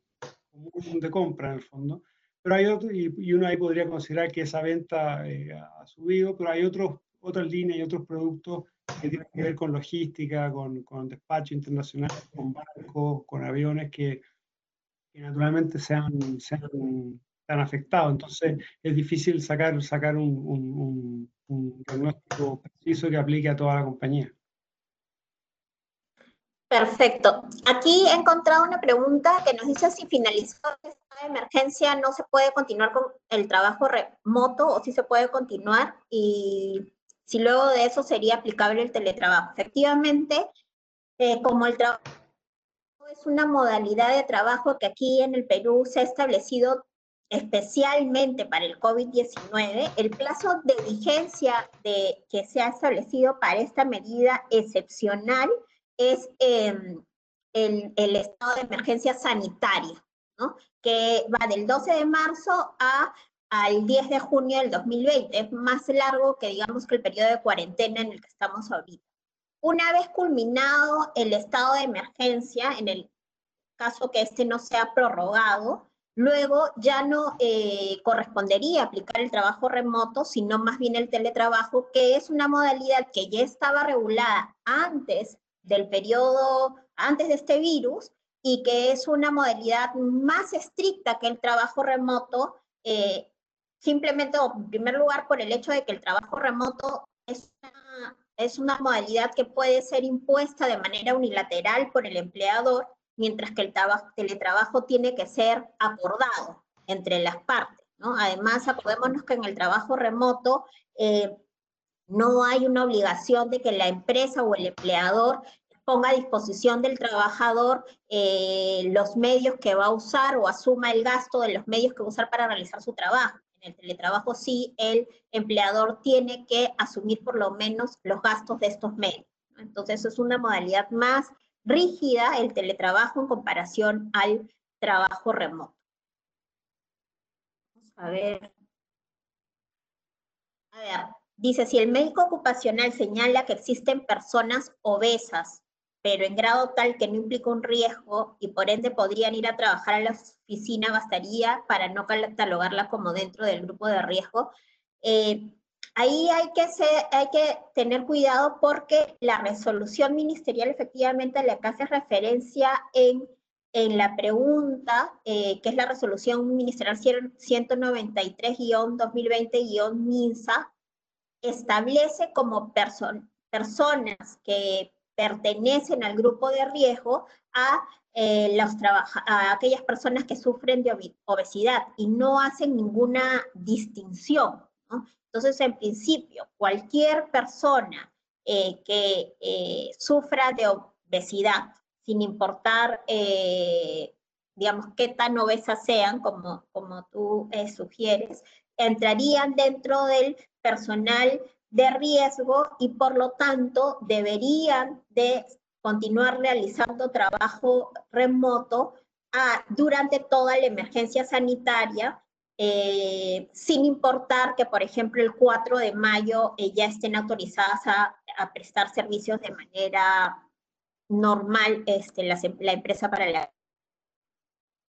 [SPEAKER 2] común de compra en el fondo. Pero hay otro, y, uno ahí podría considerar que esa venta eh, ha subido, pero hay otros, otras líneas y otros productos que tienen que ver con logística, con, con despacho internacional, con barcos, con aviones que, que naturalmente se han, se, han, afectado. Entonces es difícil sacar, sacar un, un, un diagnóstico preciso que aplique a toda la compañía.
[SPEAKER 3] Perfecto. Aquí he encontrado una pregunta que nos dice si finalizó de emergencia no se puede continuar con el trabajo remoto o si se puede continuar y si luego de eso sería aplicable el teletrabajo. Efectivamente, eh, como el trabajo es una modalidad de trabajo que aquí en el Perú se ha establecido especialmente para el COVID-19, el plazo de vigencia de, que se ha establecido para esta medida excepcional es em, el, el, estado de emergencia sanitaria, ¿no? que va del 12 de marzo a, al 10 de junio del 2020. Es más largo que digamos que el periodo de cuarentena en el que estamos ahorita. Una vez culminado el estado de emergencia, en el caso que este no sea prorrogado, luego ya no eh, correspondería aplicar el trabajo remoto, sino más bien el teletrabajo, que es una modalidad que ya estaba regulada antes del periodo antes de este virus y que es una modalidad más estricta que el trabajo remoto, eh, simplemente, en primer lugar, por el hecho de que el trabajo remoto es una, es una modalidad que puede ser impuesta de manera unilateral por el empleador, mientras que el teletrabajo tiene que ser acordado entre las partes. ¿no? Además, acordémonos que en el trabajo remoto eh, no hay una obligación de que la empresa o el empleador ponga a disposición del trabajador eh, los medios que va a usar o asuma el gasto de los medios que va a usar para realizar su trabajo. En el teletrabajo sí, el empleador tiene que asumir por lo menos los gastos de estos medios. Entonces es una modalidad más rígida el teletrabajo en comparación al trabajo remoto. Vamos a ver. A ver, Dice, si el médico ocupacional señala que existen personas obesas, pero en grado tal que no implica un riesgo y por ende podrían ir a trabajar a la oficina, bastaría para no catalogarla como dentro del grupo de riesgo. Eh, ahí hay que, tener cuidado porque la resolución ministerial efectivamente le hace referencia en, en la pregunta, eh, que es la resolución ministerial 193-2020-MINSA, establece como personas que pertenecen al grupo de riesgo a, eh, los a aquellas personas que sufren de obesidad y no hacen ninguna distinción. Entonces, en principio, cualquier persona eh, que eh, sufra de obesidad, sin importar, digamos, qué tan obesas sean, como, como tú sugieres, entrarían dentro del personal de riesgo y por lo tanto deberían de continuar realizando trabajo remoto ah, durante toda la emergencia sanitaria, eh, sin importar que, por ejemplo, el 4 de mayo eh, ya estén autorizadas a, prestar servicios de manera normal este, la, la empresa para la...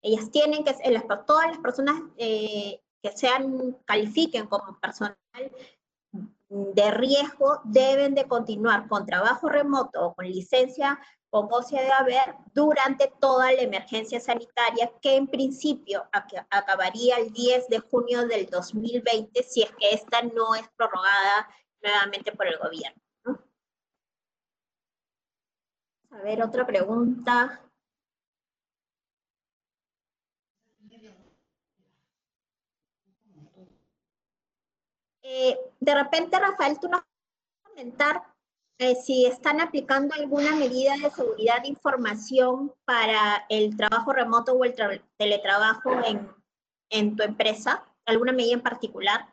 [SPEAKER 3] Ellas tienen que, las, todas las personas eh, que sean, califiquen como personal de riesgo deben de continuar con trabajo remoto o con licencia con goce de haber durante toda la emergencia sanitaria que en principio acabaría el 10 de junio del 2020 si es que esta no es prorrogada nuevamente por el gobierno. A ver, otra pregunta. Eh, de repente, Rafael, tú nos a comentar eh, si están aplicando alguna medida de seguridad de información para el trabajo remoto o el teletrabajo en, tu empresa, alguna medida en particular.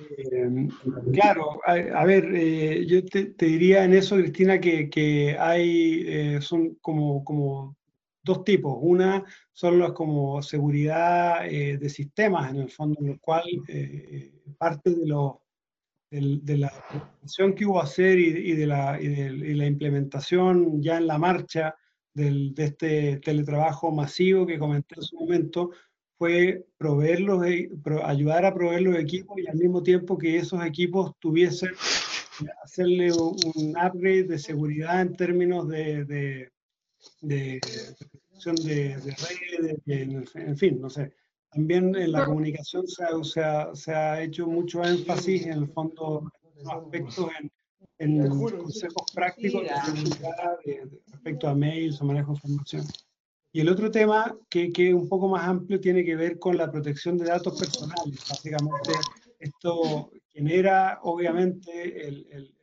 [SPEAKER 2] Eh, claro, a, ver, yo te, diría en eso, Cristina, que, hay, son como, como dos tipos. Una son las como seguridad eh, de sistemas, en el fondo, en el cual eh, parte de, lo, de, la implementación que hubo a hacer y, de la, y, la, implementación ya en la marcha del, de este teletrabajo masivo que comenté en su momento, fue proveer e, ayudar a proveer los equipos y al mismo tiempo que esos equipos tuviesen, hacerle un upgrade de seguridad en términos de de protección de, redes, en fin, no sé. También en la comunicación se ha, se ha, hecho mucho énfasis en el fondo, en aspectos en, en consejos prácticos respecto a mails o manejo de información. Y el otro tema, que, que es un poco más amplio, tiene que ver con la protección de datos personales. Básicamente, esto genera, obviamente, el, el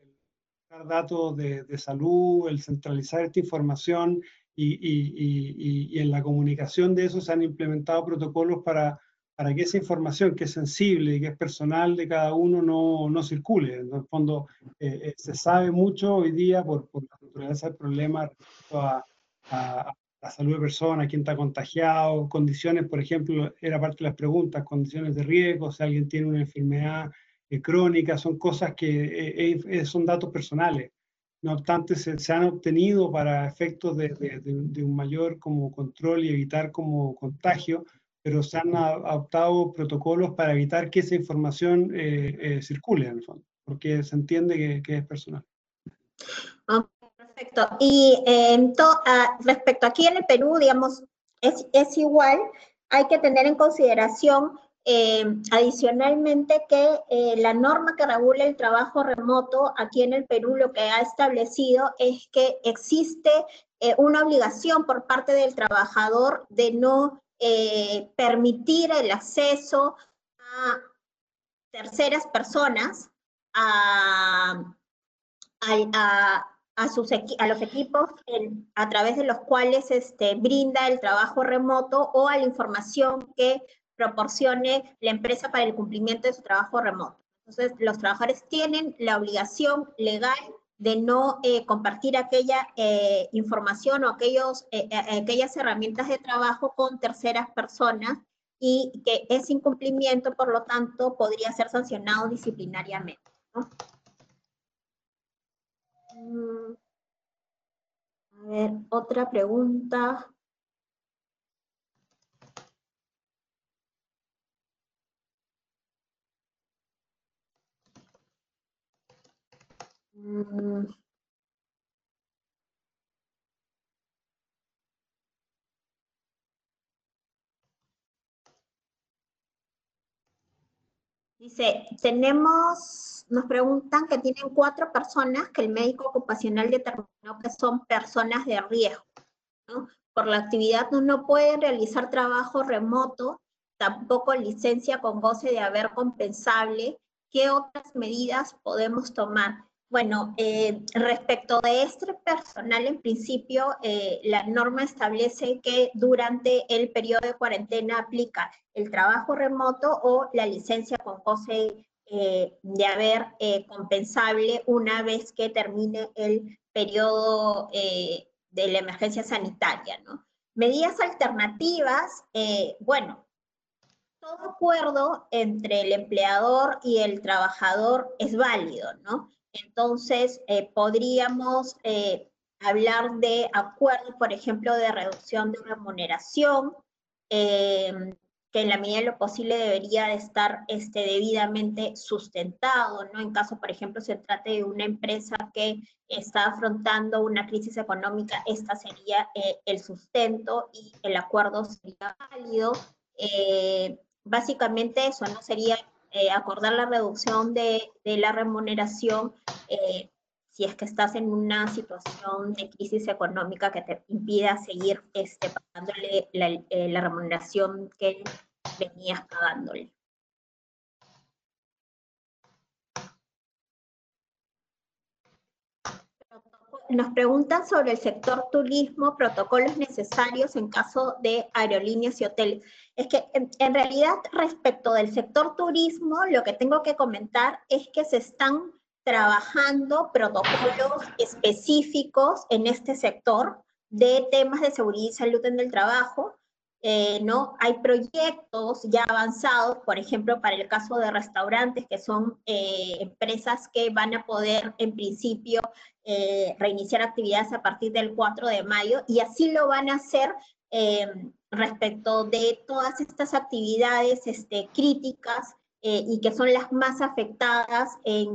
[SPEAKER 2] datos de, de, salud, el centralizar esta información y, y, y, en la comunicación de eso se han implementado protocolos para, para que esa información que es sensible y que es personal de cada uno no, no circule. En el fondo, eh, eh, se sabe mucho hoy día por, por la naturaleza del problema respecto a, a, la salud de personas, quién está contagiado, condiciones, por ejemplo, era parte de las preguntas, condiciones de riesgo, si alguien tiene una enfermedad crónicas, son cosas que eh, eh, son datos personales. No obstante, se, han obtenido para efectos de, de, un mayor como control y evitar como contagio, pero se han adoptado protocolos para evitar que esa información circule en el fondo, porque se entiende que, que es personal.
[SPEAKER 3] perfecto. Y ah, respecto aquí en el Perú, digamos, es, es igual, hay que tener en consideración eh, adicionalmente que eh, la norma que regula el trabajo remoto aquí en el Perú lo que ha establecido es que existe eh, una obligación por parte del trabajador de no permitir el acceso a terceras personas a, a, sus, a los equipos a través de los cuales este, brinda el trabajo remoto o a la información que proporcione la empresa para el cumplimiento de su trabajo remoto. Entonces, los trabajadores tienen la obligación legal de no eh, compartir aquella eh, información o aquellos, eh, aquellas herramientas de trabajo con terceras personas y que ese incumplimiento, por lo tanto, podría ser sancionado disciplinariamente. Mm. A ver, otra pregunta. Mm. Dice, tenemos, nos preguntan que tienen cuatro personas que el médico ocupacional determinó que son personas de riesgo. Por la actividad no, no pueden realizar trabajo remoto, tampoco licencia con goce de haber compensable. ¿Qué otras medidas podemos tomar? Bueno, eh, respecto de este personal, en principio, eh, la norma establece que durante el periodo de cuarentena aplica el trabajo remoto o la licencia con goce eh, de haber compensable una vez que termine el periodo de la emergencia sanitaria, ¿no? Medidas alternativas, bueno, todo acuerdo entre el empleador y el trabajador es válido, ¿no? Entonces, podríamos hablar de acuerdos, por ejemplo, de reducción de remuneración, que en la medida de lo posible debería de estar este, debidamente sustentado, ¿no? En caso, por ejemplo, se trate de una empresa que está afrontando una crisis económica, esta sería eh, el sustento y el acuerdo sería válido. Eh, básicamente eso, ¿no? Sería eh, acordar la reducción de, de la remuneración si es que estás en una situación de crisis económica que te impida seguir este, pagándole la, eh, la remuneración que venías pagándole. Nos preguntan sobre el sector turismo, protocolos necesarios en caso de aerolíneas y hoteles. Es que en, realidad respecto del sector turismo, lo que tengo que comentar es que se están trabajando protocolos específicos en este sector de temas de seguridad y salud en el trabajo. Eh, ¿no? Hay proyectos ya avanzados, por ejemplo, para el caso de restaurantes, que son eh, empresas que van a poder, en principio, eh, reiniciar actividades a partir del 4 de mayo, y así lo van a hacer respecto de todas estas actividades este, críticas y que son las más afectadas en,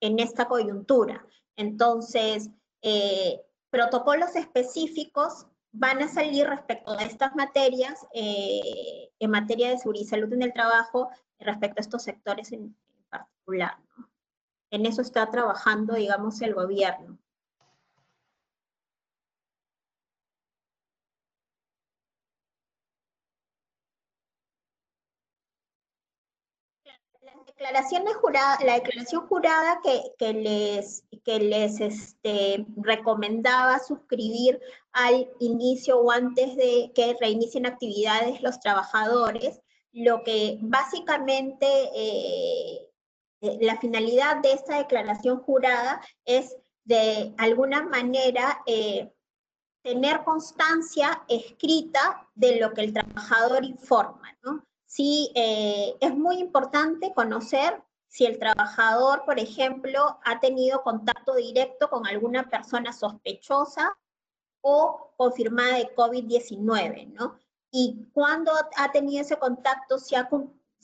[SPEAKER 3] en esta coyuntura. Entonces, eh, protocolos específicos van a salir respecto a estas materias, eh, en materia de seguridad y salud en el trabajo, respecto a estos sectores en, particular. En eso está trabajando, digamos, el gobierno. la declaración jurada que, les, que les este, recomendaba suscribir al inicio o antes de que reinicien actividades los trabajadores, lo que básicamente eh, la finalidad de esta declaración jurada es de alguna manera eh, tener constancia escrita de lo que el trabajador informa, ¿no? Sí, eh, es muy importante conocer si el trabajador, por ejemplo, ha tenido contacto directo con alguna persona sospechosa o confirmada de COVID-19, ¿no? Y cuando ha tenido ese contacto, si,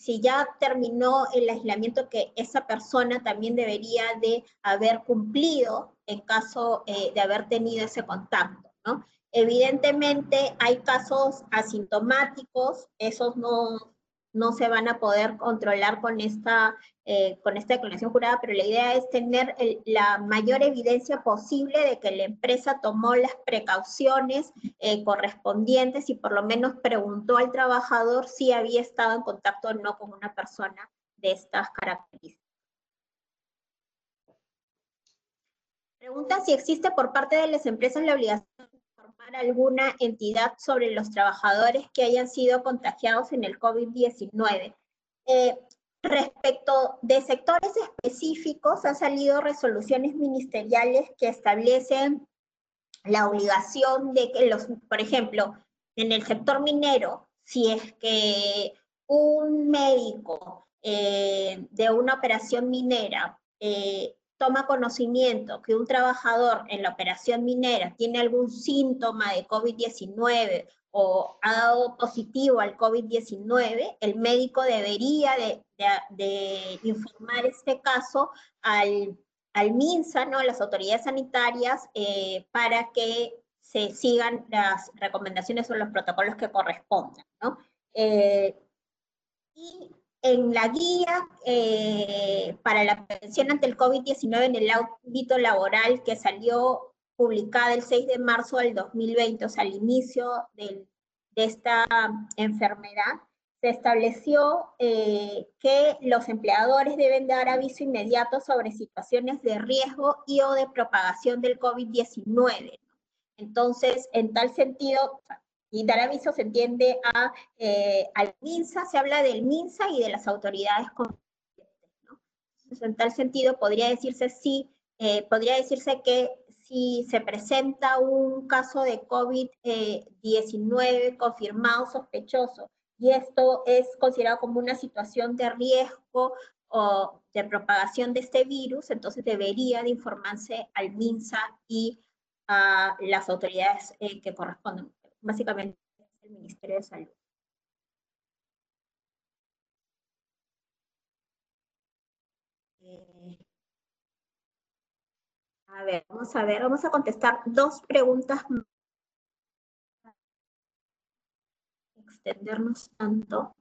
[SPEAKER 3] si ya terminó el aislamiento que esa persona también debería de haber cumplido en caso eh, de haber tenido ese contacto, ¿no? Evidentemente hay casos asintomáticos, esos no, no se van a poder controlar con esta, eh, con esta declaración jurada, pero la idea es tener la mayor evidencia posible de que la empresa tomó las precauciones eh, correspondientes y por lo menos preguntó al trabajador si había estado en contacto o no con una persona de estas características. Pregunta si existe por parte de las empresas la obligación alguna entidad sobre los trabajadores que hayan sido contagiados en el COVID-19. Eh, respecto de sectores específicos, han salido resoluciones ministeriales que establecen la obligación de que los, por ejemplo, en el sector minero, si es que un médico eh, de una operación minera eh, toma conocimiento que un trabajador en la operación minera tiene algún síntoma de COVID-19 o ha dado positivo al COVID-19, el médico debería de, informar este caso al, al, MINSA, ¿no? las autoridades sanitarias, eh, para que se sigan las recomendaciones o los protocolos que correspondan. ¿no? Eh, y en la guía eh, para la prevención ante el COVID-19 en el ámbito laboral que salió publicada el 6 de marzo del 2020, o sea, al inicio de esta enfermedad, se estableció eh, que los empleadores deben dar aviso inmediato sobre situaciones de riesgo y o de propagación del COVID-19. Entonces, en tal sentido, y dar aviso se entiende a, eh, al MINSA, se habla del MINSA y de las autoridades competentes. en tal sentido podría decirse sí, eh, podría decirse que si se presenta un caso de COVID-19 confirmado sospechoso y esto es considerado como una situación de riesgo o de propagación de este virus, entonces debería de informarse al MINSA y a las autoridades eh, que corresponden, básicamente el Ministerio de Salud. Eh, a ver, vamos a ver, vamos a contestar dos preguntas extendernos tanto.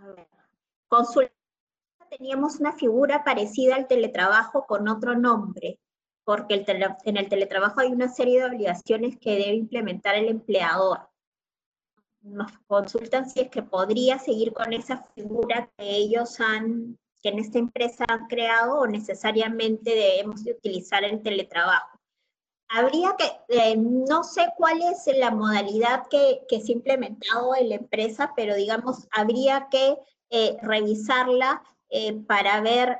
[SPEAKER 3] a ver, consulta, teníamos una figura parecida al teletrabajo con otro nombre, porque en el teletrabajo hay una serie de obligaciones que debe implementar el empleador. Nos consultan si es que podría seguir con esa figura que ellos han, que en esta empresa han creado o necesariamente debemos de utilizar el teletrabajo. Habría que, eh, no sé cuál es la modalidad que, que, se ha implementado en la empresa, pero digamos, habría que eh, revisarla eh, para ver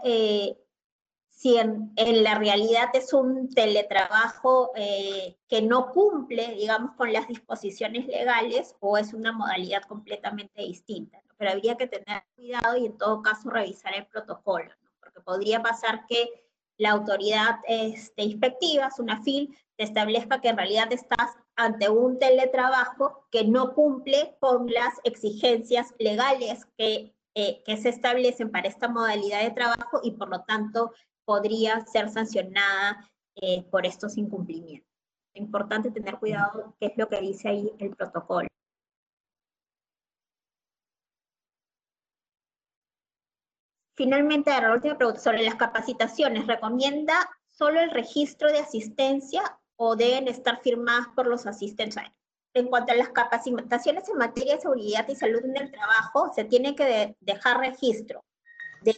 [SPEAKER 3] si en, la realidad es un teletrabajo que no cumple, digamos, con las disposiciones legales o es una modalidad completamente distinta. Pero habría que tener cuidado y en todo caso revisar el protocolo, porque podría pasar que la autoridad este, inspectiva, FIL, te establezca que en realidad estás ante un teletrabajo que no cumple con las exigencias legales que, eh, que se establecen para esta modalidad de trabajo y por lo tanto podría ser sancionada eh, por estos incumplimientos. Es importante tener cuidado qué es lo que dice ahí el protocolo. Finalmente, la última pregunta sobre las capacitaciones. ¿Recomienda solo el registro de asistencia o deben estar firmadas por los asistentes? En cuanto a las capacitaciones en materia de seguridad y salud en el trabajo, se tiene que dejar registro de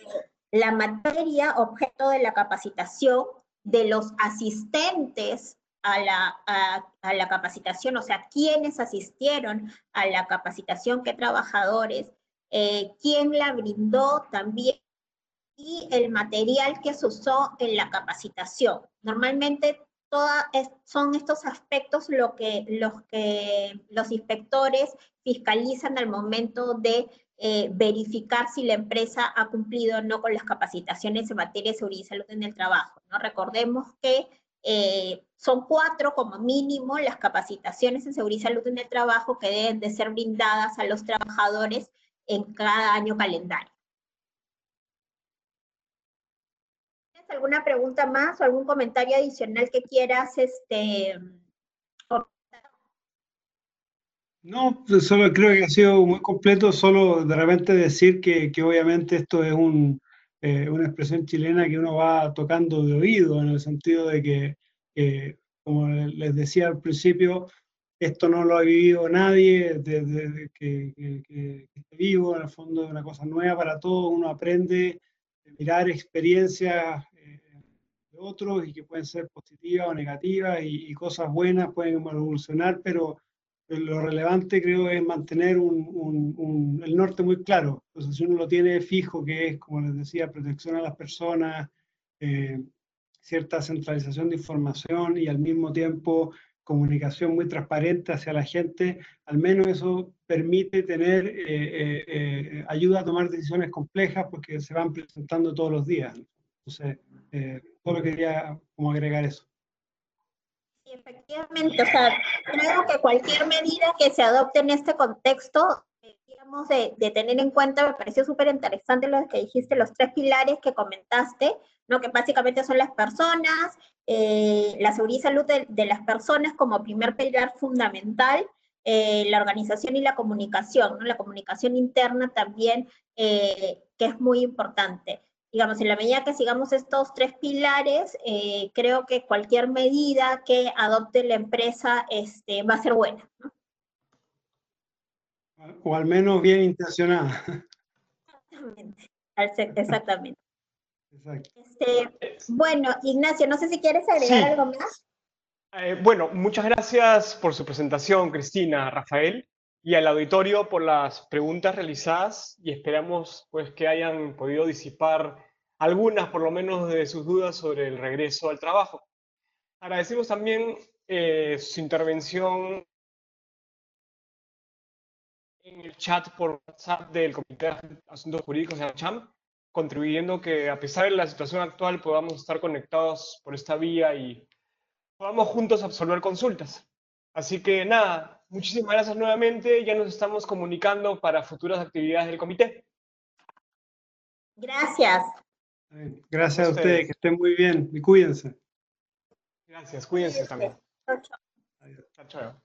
[SPEAKER 3] la materia objeto de la capacitación, de los asistentes a la, a la capacitación, o sea, quiénes asistieron a la capacitación, qué trabajadores, eh, quién la brindó también y el material que se usó en la capacitación. Normalmente toda, son estos aspectos lo que, los que los inspectores fiscalizan al momento de eh, verificar si la empresa ha cumplido o no con las capacitaciones en materia de seguridad y salud en el trabajo. ¿no? Recordemos que eh, son cuatro como mínimo las capacitaciones en seguridad y salud en el trabajo que deben de ser brindadas a los trabajadores en cada año calendario. alguna pregunta más o algún comentario adicional que quieras este,
[SPEAKER 2] No, pues, solo creo que ha sido muy completo, solo de repente decir que, que obviamente esto es un, eh, una expresión chilena que uno va tocando de oído, en el sentido de que, como les decía al principio, esto no lo ha vivido nadie desde que, que, que, vivo, en el fondo es una cosa nueva para todos, uno aprende a mirar experiencias otros y que pueden ser positivas o negativas y, cosas buenas pueden evolucionar, pero lo relevante creo es mantener un, el norte muy claro. Entonces, si uno lo tiene fijo, que es, como les decía, protección a las personas, eh, cierta centralización de información y al mismo tiempo comunicación muy transparente hacia la gente, al menos eso permite tener, eh, eh, ayuda a tomar decisiones complejas porque se van presentando todos los días. Entonces, solo quería como agregar eso.
[SPEAKER 3] Sí, efectivamente, o sea, creo que cualquier medida que se adopte en este contexto, digamos, de, de tener en cuenta, me pareció súper interesante lo que dijiste, los tres pilares que comentaste, ¿no? que básicamente son las personas, eh, la seguridad y salud de, las personas como primer pilar fundamental, eh, la organización y la comunicación, ¿no? la comunicación interna también, eh, que es muy importante digamos, en la medida que sigamos estos tres pilares, eh, creo que cualquier medida que adopte la empresa este, va a ser buena.
[SPEAKER 2] O al menos bien intencionada.
[SPEAKER 3] Exactamente. Exactamente. Este, bueno, Ignacio, no sé si quieres agregar algo más.
[SPEAKER 1] Eh, bueno, muchas gracias por su presentación, Cristina, Rafael, y al auditorio por las preguntas realizadas y esperamos pues que hayan podido disipar algunas, por lo menos, de sus dudas sobre el regreso al trabajo. Agradecemos también eh, su intervención en el chat por WhatsApp del Comité de Asuntos Jurídicos de AMCHAM, contribuyendo que a pesar de la situación actual podamos estar conectados por esta vía y podamos juntos absolver consultas. Así que nada, muchísimas gracias nuevamente, ya nos estamos comunicando para futuras actividades del comité.
[SPEAKER 3] Gracias.
[SPEAKER 2] Gracias a, ustedes. que estén muy bien y cuídense.
[SPEAKER 1] Gracias, cuídense también.
[SPEAKER 3] Chao, chao.
[SPEAKER 1] Chao, chao.